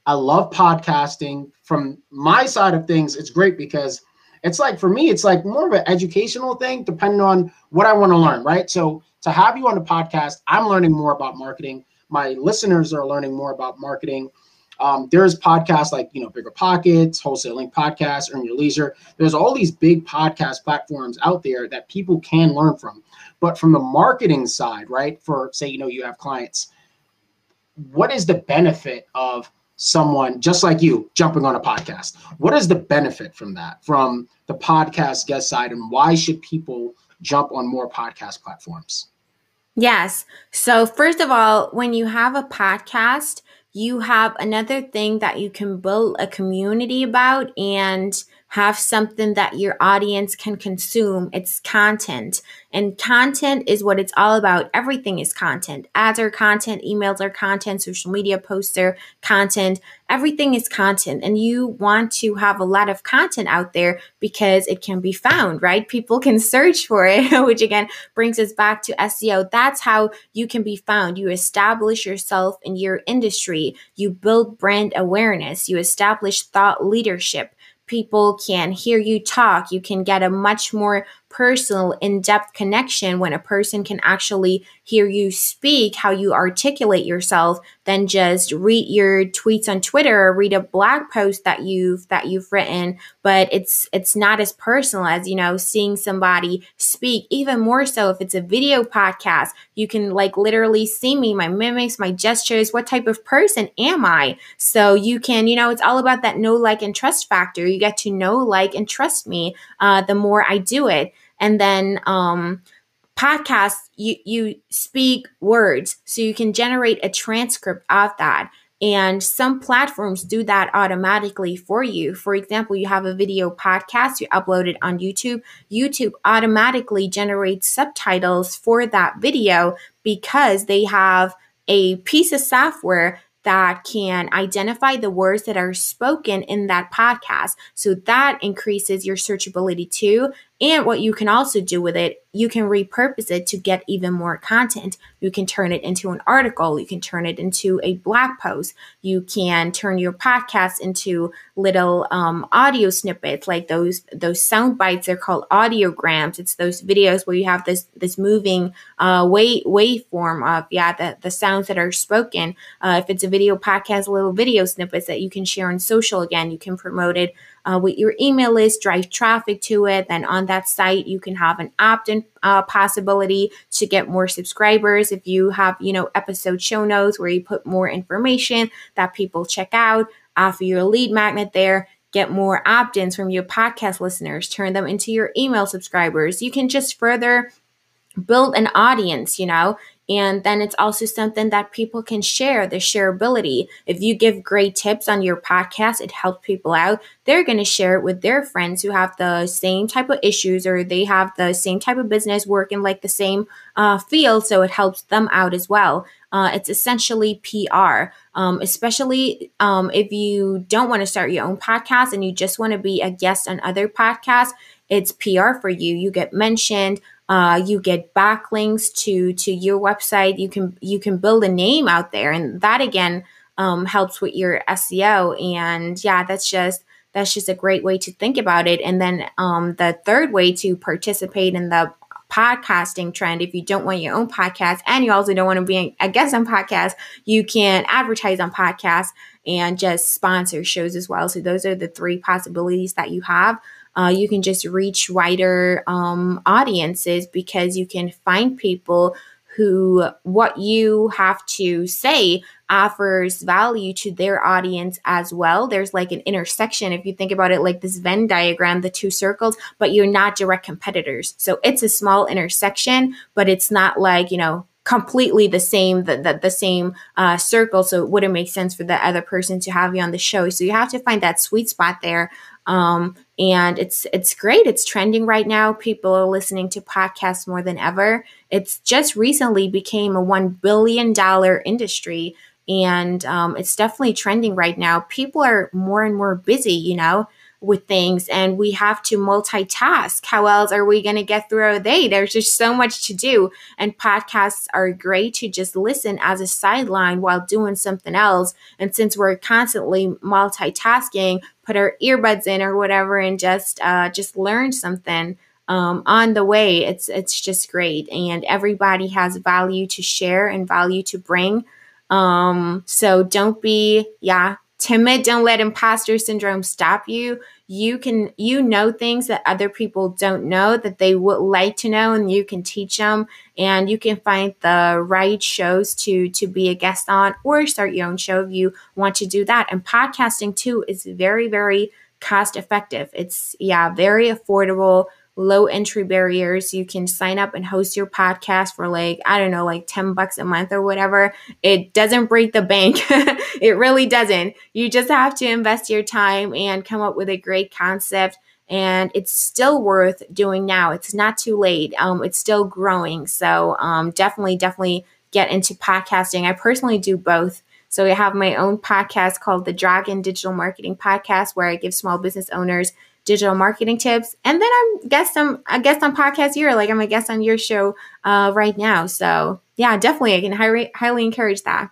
I love podcasting. From my side of things, it's great because it's like for me, it's like more of an educational thing, depending on what I want to learn, right? So to have you on the podcast, I'm learning more about marketing. My listeners are learning more about marketing. Um, there's podcasts like you know Bigger Pockets, Wholesaling Inc Podcast, Earn Your Leisure. There's all these big podcast platforms out there that people can learn from. But from the marketing side, right? For say, you know, you have clients, what is the benefit of someone just like you jumping on a podcast? What is the benefit from that, from the podcast guest side, and why should people jump on more podcast platforms? Yes. So, first of all, when you have a podcast, you have another thing that you can build a community about and have something that your audience can consume. It's content. And content is what it's all about. Everything is content. Ads are content, emails are content, social media posts are content. Everything is content. And you want to have a lot of content out there because it can be found, right? People can search for it, which again brings us back to SEO. That's how you can be found. You establish yourself in your industry, you build brand awareness, you establish thought leadership people can hear you talk. You can get a much more personal, in depth connection when a person can actually hear you speak, how you articulate yourself, than just read your tweets on Twitter or read a blog post that you've that you've written. But it's it's not as personal as you know seeing somebody speak. Even more so if it's a video podcast, you can like literally see me, my mimics, my gestures. What type of person am I? So you can you know it's all about that know, like, and trust factor. You get to know, like, and trust me uh, the more I do it. And then um, podcasts, you you speak words, so you can generate a transcript of that. And some platforms do that automatically for you. For example, you have a video podcast, you upload it on YouTube. YouTube automatically generates subtitles for that video because they have a piece of software that can identify the words that are spoken in that podcast. So that increases your searchability too. And what you can also do with it, you can repurpose it to get even more content. You can turn it into an article. You can turn it into a blog post. You can turn your podcast into little um, audio snippets, like those those sound bites. They're called audiograms. It's those videos where you have this this moving uh, wave waveform of yeah the the sounds that are spoken. Uh, if it's a video podcast, little video snippets that you can share on social. Again, you can promote it uh, with your email list, drive traffic to it. Then on that site, you can have an opt-in uh, possibility to get more subscribers. If you have, you know, episode show notes where you put more information that people check out, offer your lead magnet there, get more opt-ins from your podcast listeners, turn them into your email subscribers. You can just further build an audience, you know. And then it's also something that people can share, the shareability. If you give great tips on your podcast, it helps people out. They're going to share it with their friends who have the same type of issues or they have the same type of business working like the same uh, field. So it helps them out as well. Uh, it's essentially PR, um, especially um, if you don't want to start your own podcast and you just want to be a guest on other podcasts. It's PR for you. You get mentioned uh, you get backlinks to to your website. You can you can build a name out there and that again um, helps with your seo and yeah that's just that's just a great way to think about it. And then um, the third way to participate in the podcasting trend if you don't want your own podcast and you also don't want to be a guest on podcast you can advertise on podcasts and just sponsor shows as well. So those are the three possibilities that you have uh, you can just reach wider um, audiences because you can find people who what you have to say offers value to their audience as well. There's like an intersection if you think about it like this Venn diagram, the two circles, but you're not direct competitors. So it's a small intersection, but it's not like, you know, completely the same the, the, the same uh, circle so it wouldn't make sense for the other person to have you on the show so you have to find that sweet spot there um, and it's it's great. It's trending right now. People are listening to podcasts more than ever. It's just recently became a one billion dollar industry, and um, it's definitely trending right now. People are more and more busy. You know, with things and we have to multitask. How else are we going to get through our day? There's just so much to do. And podcasts are great to just listen as a sideline while doing something else. And since we're constantly multitasking, put our earbuds in or whatever and just uh, just learn something. Um, on the way, it's it's just great, and everybody has value to share and value to bring. Um, so don't be, yeah, timid don't let imposter syndrome stop you. You can you know things that other people don't know that they would like to know and you can teach them and you can find the right shows to to be a guest on or start your own show if you want to do that. And podcasting too is very very cost effective. It's yeah very affordable low entry barriers. You can sign up and host your podcast for like, I don't know, like 10 bucks a month or whatever. It doesn't break the bank. it really doesn't. You just have to invest your time and come up with a great concept and it's still worth doing now. It's not too late. Um, it's still growing. So um, definitely, definitely get into podcasting. I personally do both. So I have my own podcast called the Dragon Digital Marketing Podcast, where I give small business owners digital marketing tips. And then I'm guest on a guest on podcast here, like I'm a guest on your show uh, right now. So yeah, definitely, I can highly highly encourage that.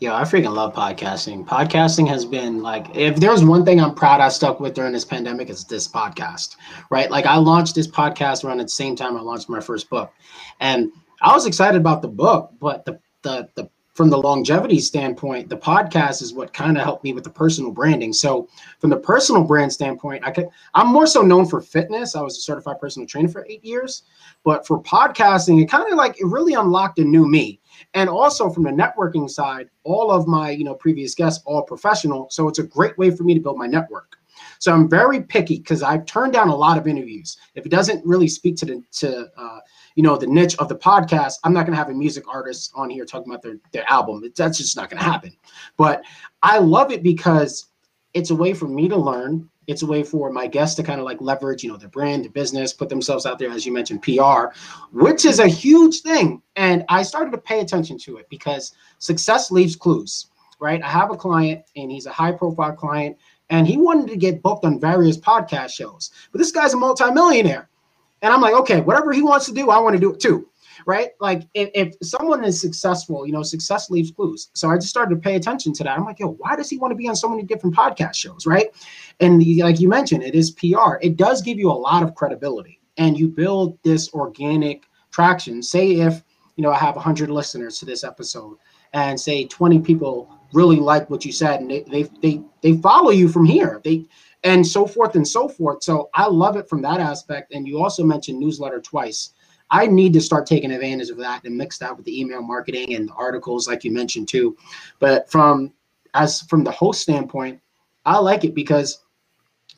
Yeah, I freaking love podcasting. Podcasting has been like, if there's one thing I'm proud I stuck with during this pandemic, it's this podcast, right? Like I launched this podcast around the same time I launched my first book, and I was excited about the book, but the the the from the longevity standpoint, the podcast is what kind of helped me with the personal branding. So from the personal brand standpoint, I could I'm more so known for fitness. I was a certified personal trainer for eight years, but for podcasting, it kind of like it really unlocked a new me. And also from the networking side, all of my you know previous guests all professional, so it's a great way for me to build my network. So I'm very picky because I've turned down a lot of interviews. If it doesn't really speak to the to uh, you know the niche of the podcast i'm not going to have a music artist on here talking about their, their album. That's just not going to happen. But i love it because it's a way for me to learn. It's a way for my guests to kind of like leverage you know their brand their business put themselves out there as you mentioned pr which is a huge thing. And i started to pay attention to it because success leaves clues right? I have a client and he's a high profile client and he wanted to get booked on various podcast shows. But this guy's a multimillionaire and I'm like, okay, whatever he wants to do, I want to do it too. Right. Like if, if someone is successful, you know, success leaves clues. So I just started to pay attention to that. I'm like, yo, why does he want to be on so many different podcast shows? Right. And like you mentioned, it is PR. It does give you a lot of credibility and you build this organic traction. Say if, you know, I have 100 listeners to this episode and say 20 people really like what you said and they, they, they, they follow you from here. They, and so forth and so forth. So I love it from that aspect. And you also mentioned newsletter twice. I need to start taking advantage of that and mix that with the email marketing and the articles, like you mentioned too. But from as from the host standpoint, I like it because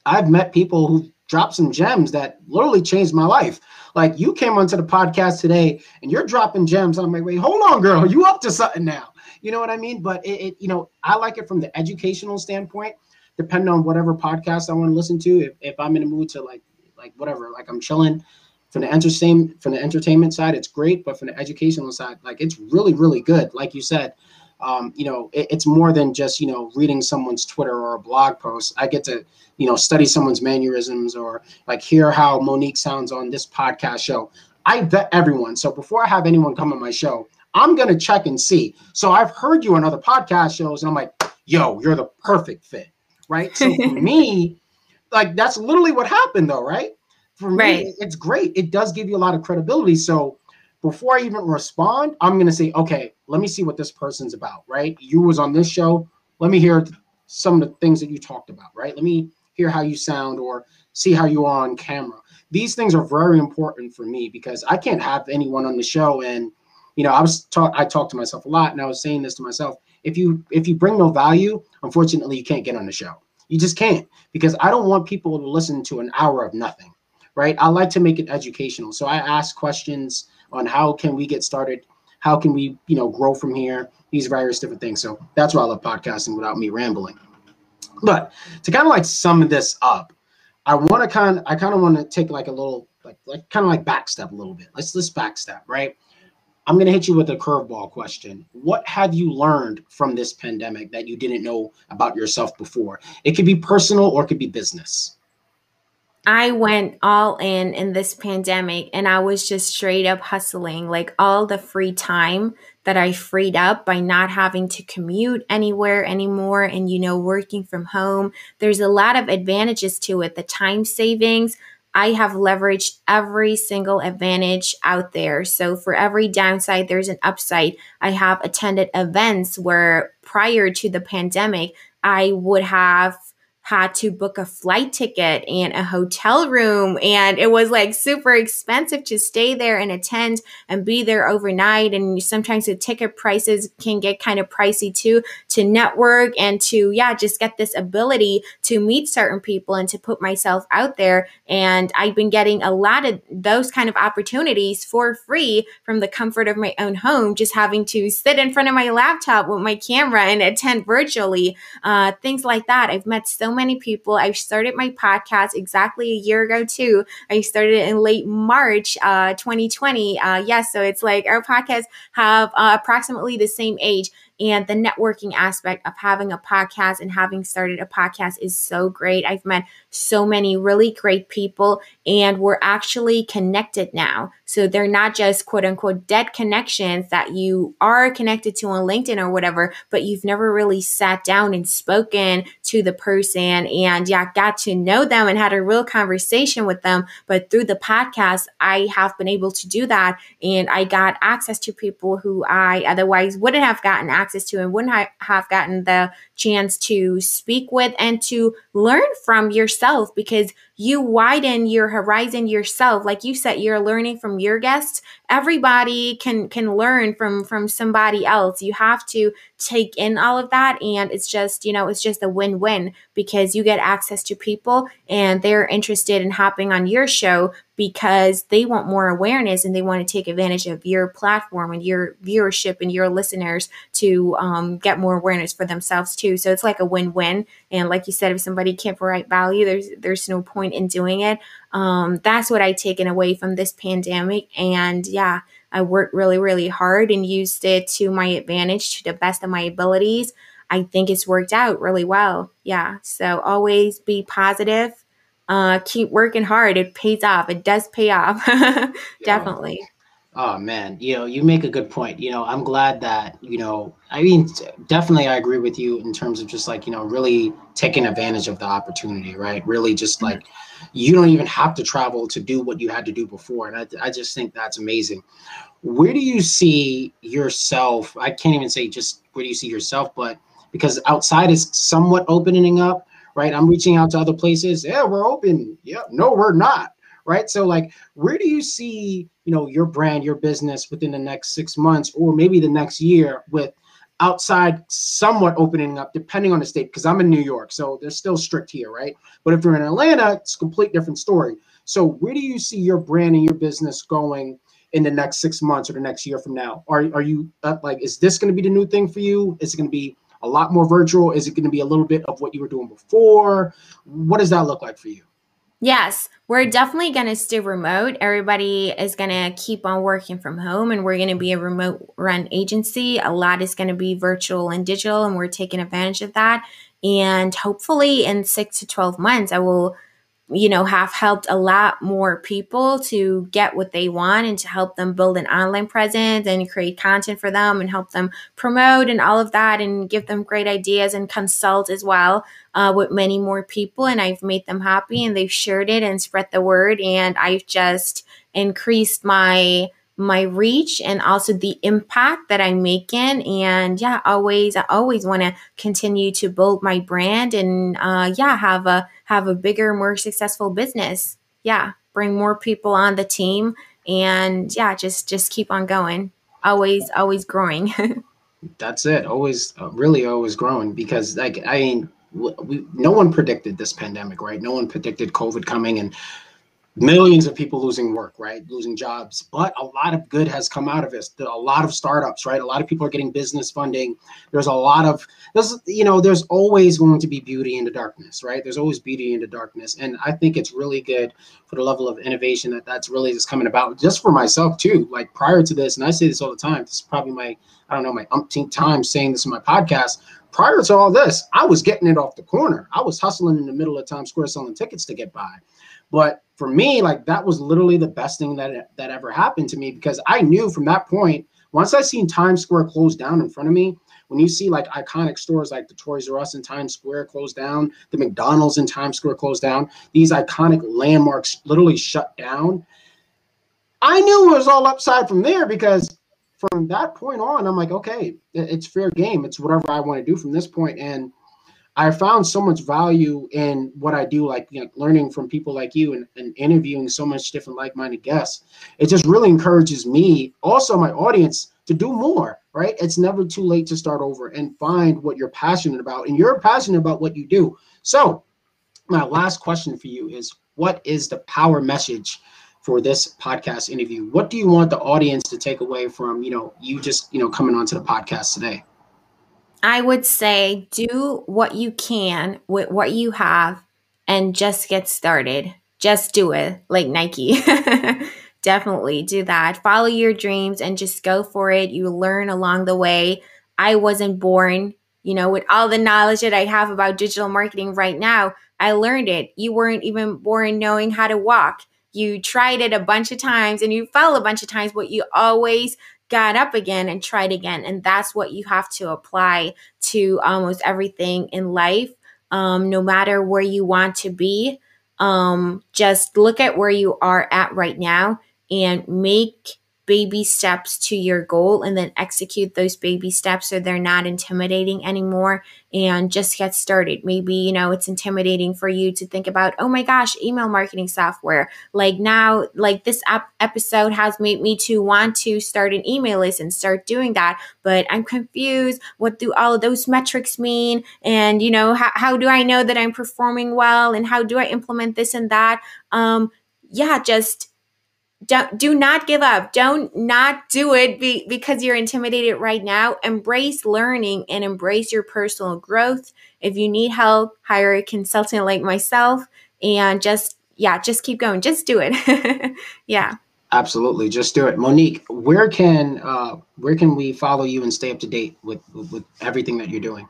I've met people who dropped some gems that literally changed my life. Like you came onto the podcast today and you're dropping gems. I'm like, wait, hold on, girl, you up to something now? You know what I mean? But it, it you know, I like it from the educational standpoint depending on whatever podcast I want to listen to. If, if I'm in a mood to like like whatever, like I'm chilling from the entertainment from the entertainment side, it's great. But from the educational side, like it's really really good. Like you said, um, you know, it, it's more than just you know reading someone's Twitter or a blog post. I get to you know study someone's mannerisms or like hear how Monique sounds on this podcast show. I vet everyone. So before I have anyone come on my show, I'm gonna check and see. So I've heard you on other podcast shows, and I'm like, yo, you're the perfect fit right? So for me, like that's literally what happened though, right? For me, right. it's great. It does give you a lot of credibility. So before I even respond, I'm gonna say, okay, let me see what this person's about, right? You was on this show. Let me hear some of the things that you talked about, right? Let me hear how you sound or see how you are on camera. These things are very important for me because I can't have anyone on the show and you know, I was talk I talked to myself a lot and I was saying this to myself if you if you bring no value, unfortunately, you can't get on the show. You just can't because I don't want people to listen to an hour of nothing, right? I like to make it educational. So I ask questions on how can we get started, how can we, you know, grow from here, these various different things. So that's why I love podcasting without me rambling. But to kind of like sum this up, I want to kind I kind of want to take like a little like like kind of like backstep a little bit. Let's let's backstep, right? I'm going to hit you with a curveball question. What have you learned from this pandemic that you didn't know about yourself before? It could be personal or it could be business. I went all in in this pandemic and I was just straight up hustling like all the free time that I freed up by not having to commute anywhere anymore and you know working from home. There's a lot of advantages to it, the time savings, I have leveraged every single advantage out there. So for every downside, there's an upside. I have attended events where prior to the pandemic, I would have had to book a flight ticket and a hotel room. And it was like super expensive to stay there and attend and be there overnight. And sometimes the ticket prices can get kind of pricey too to network and to, yeah, just get this ability to meet certain people and to put myself out there. And I've been getting a lot of those kind of opportunities for free from the comfort of my own home, just having to sit in front of my laptop with my camera and attend virtually, uh, things like that. I've met so many people. I started my podcast exactly a year ago too. I started in late March, uh, 2020. Uh, yes, yeah, so it's like our podcasts have uh, approximately the same age and the networking aspect of having a podcast and having started a podcast is so great. I've met so many really great people and we're actually connected now. So they're not just quote unquote dead connections that you are connected to on LinkedIn or whatever, but you've never really sat down and spoken to the person and yeah, got to know them and had a real conversation with them. But through the podcast, I have been able to do that and I got access to people who I otherwise wouldn't have gotten access to and wouldn't ha- have gotten the chance to speak with and to learn from yourself because you widen your horizon yourself. Like you said you're learning from your guests. Everybody can can learn from from somebody else. You have to take in all of that and it's just you know it's just a win-win because you get access to people and they're interested in hopping on your show because they want more awareness and they want to take advantage of your platform and your viewership and your listeners to um, get more awareness for themselves too. So it's like a win-win and like you said if somebody can't provide value there's there's no point point in doing it. Um, that's what I taken away from this pandemic. And yeah, I worked really, really hard and used it to my advantage to the best of my abilities. I think it's worked out really well. Yeah. So always be positive. Uh, keep working hard. It pays off. It does pay off. Definitely. Oh man, you know, you make a good point. You know, I'm glad that, you know, I mean, definitely I agree with you in terms of just like, you know, really taking advantage of the opportunity, right? Really just mm-hmm. like you don't even have to travel to do what you had to do before. And I, I just think that's amazing. Where do you see yourself? I can't even say just where do you see yourself, but because outside is somewhat opening up, right? I'm reaching out to other places. Yeah, we're open. Yeah, no, we're not right? So like, where do you see, you know, your brand, your business within the next six months or maybe the next year with outside somewhat opening up depending on the state because i'm in new york so they're still strict here right? But if you're in atlanta it's a complete different story. So where do you see your brand and your business going in the next six months or the next year from now? Are, are you uh, like is this going to be the new thing for you? Is it going to be a lot more virtual? Is it going to be a little bit of what you were doing before? What does that look like for you Yes, we're definitely going to stay remote. Everybody is going to keep on working from home, and we're going to be a remote run agency. A lot is going to be virtual and digital, and we're taking advantage of that. And hopefully, in six to 12 months, I will you know, have helped a lot more people to get what they want and to help them build an online presence and create content for them and help them promote and all of that and give them great ideas and consult as well uh, with many more people. And I've made them happy and they've shared it and spread the word. And I've just increased my my reach and also the impact that I'm making. And yeah, always, I always want to continue to build my brand and uh, yeah, have a have a bigger, more successful business. Yeah, bring more people on the team, and yeah, just just keep on going. Always, always growing. That's it. Always, uh, really, always growing because like I mean. We, no one predicted this pandemic, right? No one predicted COVID coming, and millions of people losing work, right? Losing jobs. But a lot of good has come out of this. A lot of startups, right? A lot of people are getting business funding. There's a lot of there's you know, there's always going to be beauty in the darkness, right? There's always beauty in the darkness. And I think it's really good for the level of innovation that that's really just coming about just for myself too. Like prior to this, and I say this all the time, this is probably my I don't know, my umpteenth time saying this in my podcast. Prior to all this, I was getting it off the corner. I was hustling in the middle of Times Square selling tickets to get by. But for me, like that was literally the best thing that that ever happened to me because I knew from that point, once I seen Times Square close down in front of me, when you see like iconic stores like the Toys R Us in Times Square closed down, the McDonald's in Times Square closed down, these iconic landmarks literally shut down. I knew it was all upside from there because from that point on, I'm like, okay, it's fair game. It's whatever I want to do from this point. And I found so much value in what I do, like you know, learning from people like you and, and interviewing so much different like-minded guests. It just really encourages me, also my audience, to do more. Right? It's never too late to start over and find what you're passionate about, and you're passionate about what you do. So, my last question for you is: What is the power message? for this podcast interview what do you want the audience to take away from you know you just you know coming onto the podcast today I would say do what you can with what you have and just get started. Just do it like Nike. Definitely do that. Follow your dreams and just go for it. You learn along the way. I wasn't born, you know, with all the knowledge that I have about digital marketing right now. I learned it. You weren't even born knowing how to walk. You tried it a bunch of times and you fell a bunch of times, but you always got up again and tried again. And that's what you have to apply to almost everything in life, um, no matter where you want to be. Um, just look at where you are at right now and make baby steps to your goal and then execute those baby steps so they're not intimidating anymore and just get started. Maybe, you know, it's intimidating for you to think about, oh my gosh, email marketing software. Like now, like this episode has made me to want to start an email list and start doing that. But I'm confused. What do all of those metrics mean? And, you know, how do I know that I'm performing well? And how do I implement this and that? Um, yeah, just don't do not give up. Don't not do it be, because you're intimidated right now. Embrace learning and embrace your personal growth. If you need help hire a consultant like myself and just yeah just keep going. Just do it. Yeah. Absolutely. Just do it. Monique where can uh where can we follow you and stay up to date with with everything that you're doing?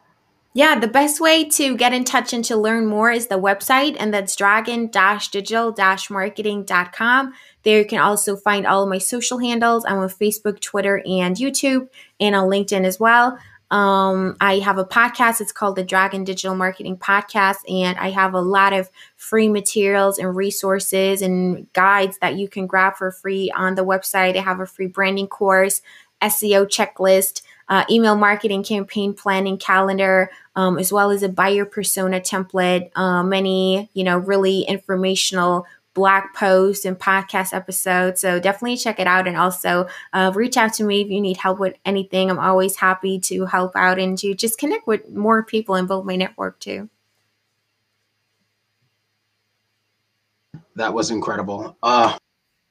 Yeah, the best way to get in touch and to learn more is the website, and that's dragon digital marketing.com. There you can also find all of my social handles. I'm on Facebook, Twitter, and YouTube, and on LinkedIn as well. Um, I have a podcast. It's called the Dragon Digital Marketing Podcast, and I have a lot of free materials and resources and guides that you can grab for free on the website. I have a free branding course, SEO checklist, uh, email marketing campaign planning calendar, um, as well as a buyer persona template, uh, many, you know, really informational blog posts and podcast episodes. So definitely check it out and also uh, reach out to me if you need help with anything. I'm always happy to help out and to just connect with more people and build my network too. That was incredible. Uh,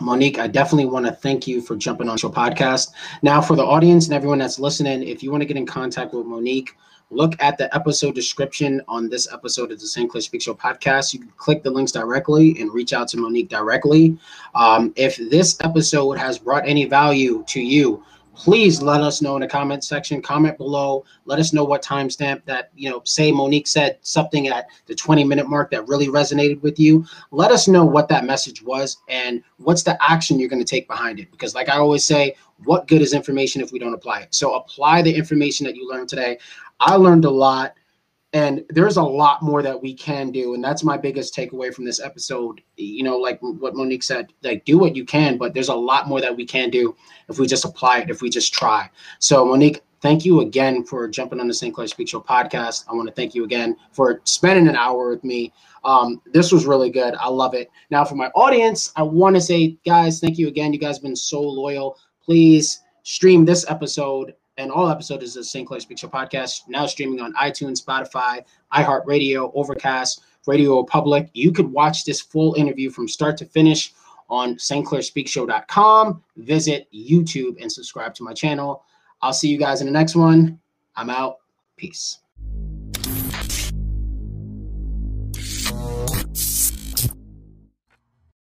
Monique, I definitely want to thank you for jumping on your podcast. Now, for the audience and everyone that's listening, if you want to get in contact with Monique, look at the episode description on this episode of the St. Clair Speak Show podcast. You can click the links directly and reach out to Monique directly. Um, if this episode has brought any value to you, please let us know in the comment section comment below let us know what timestamp that you know say monique said something at the 20 minute mark that really resonated with you let us know what that message was and what's the action you're going to take behind it because like i always say what good is information if we don't apply it so apply the information that you learned today i learned a lot and there's a lot more that we can do and that's my biggest takeaway from this episode. You know like what monique said like do what you can but there's a lot more that we can do if we just apply it if we just try. So monique thank you again for jumping on the st clair speak show podcast. I want to thank you again for spending an hour with me. Um, this was really good. I love it. Now for my audience i want to say guys thank you again. You guys have been so loyal. Please stream this episode and all episodes of the St. Clair Speak Show podcast, now streaming on iTunes, Spotify, iHeartRadio, Overcast, Radio Public. You could watch this full interview from start to finish on stclairspeakshow.com. Visit YouTube and subscribe to my channel. I'll see you guys in the next one. I'm out. Peace.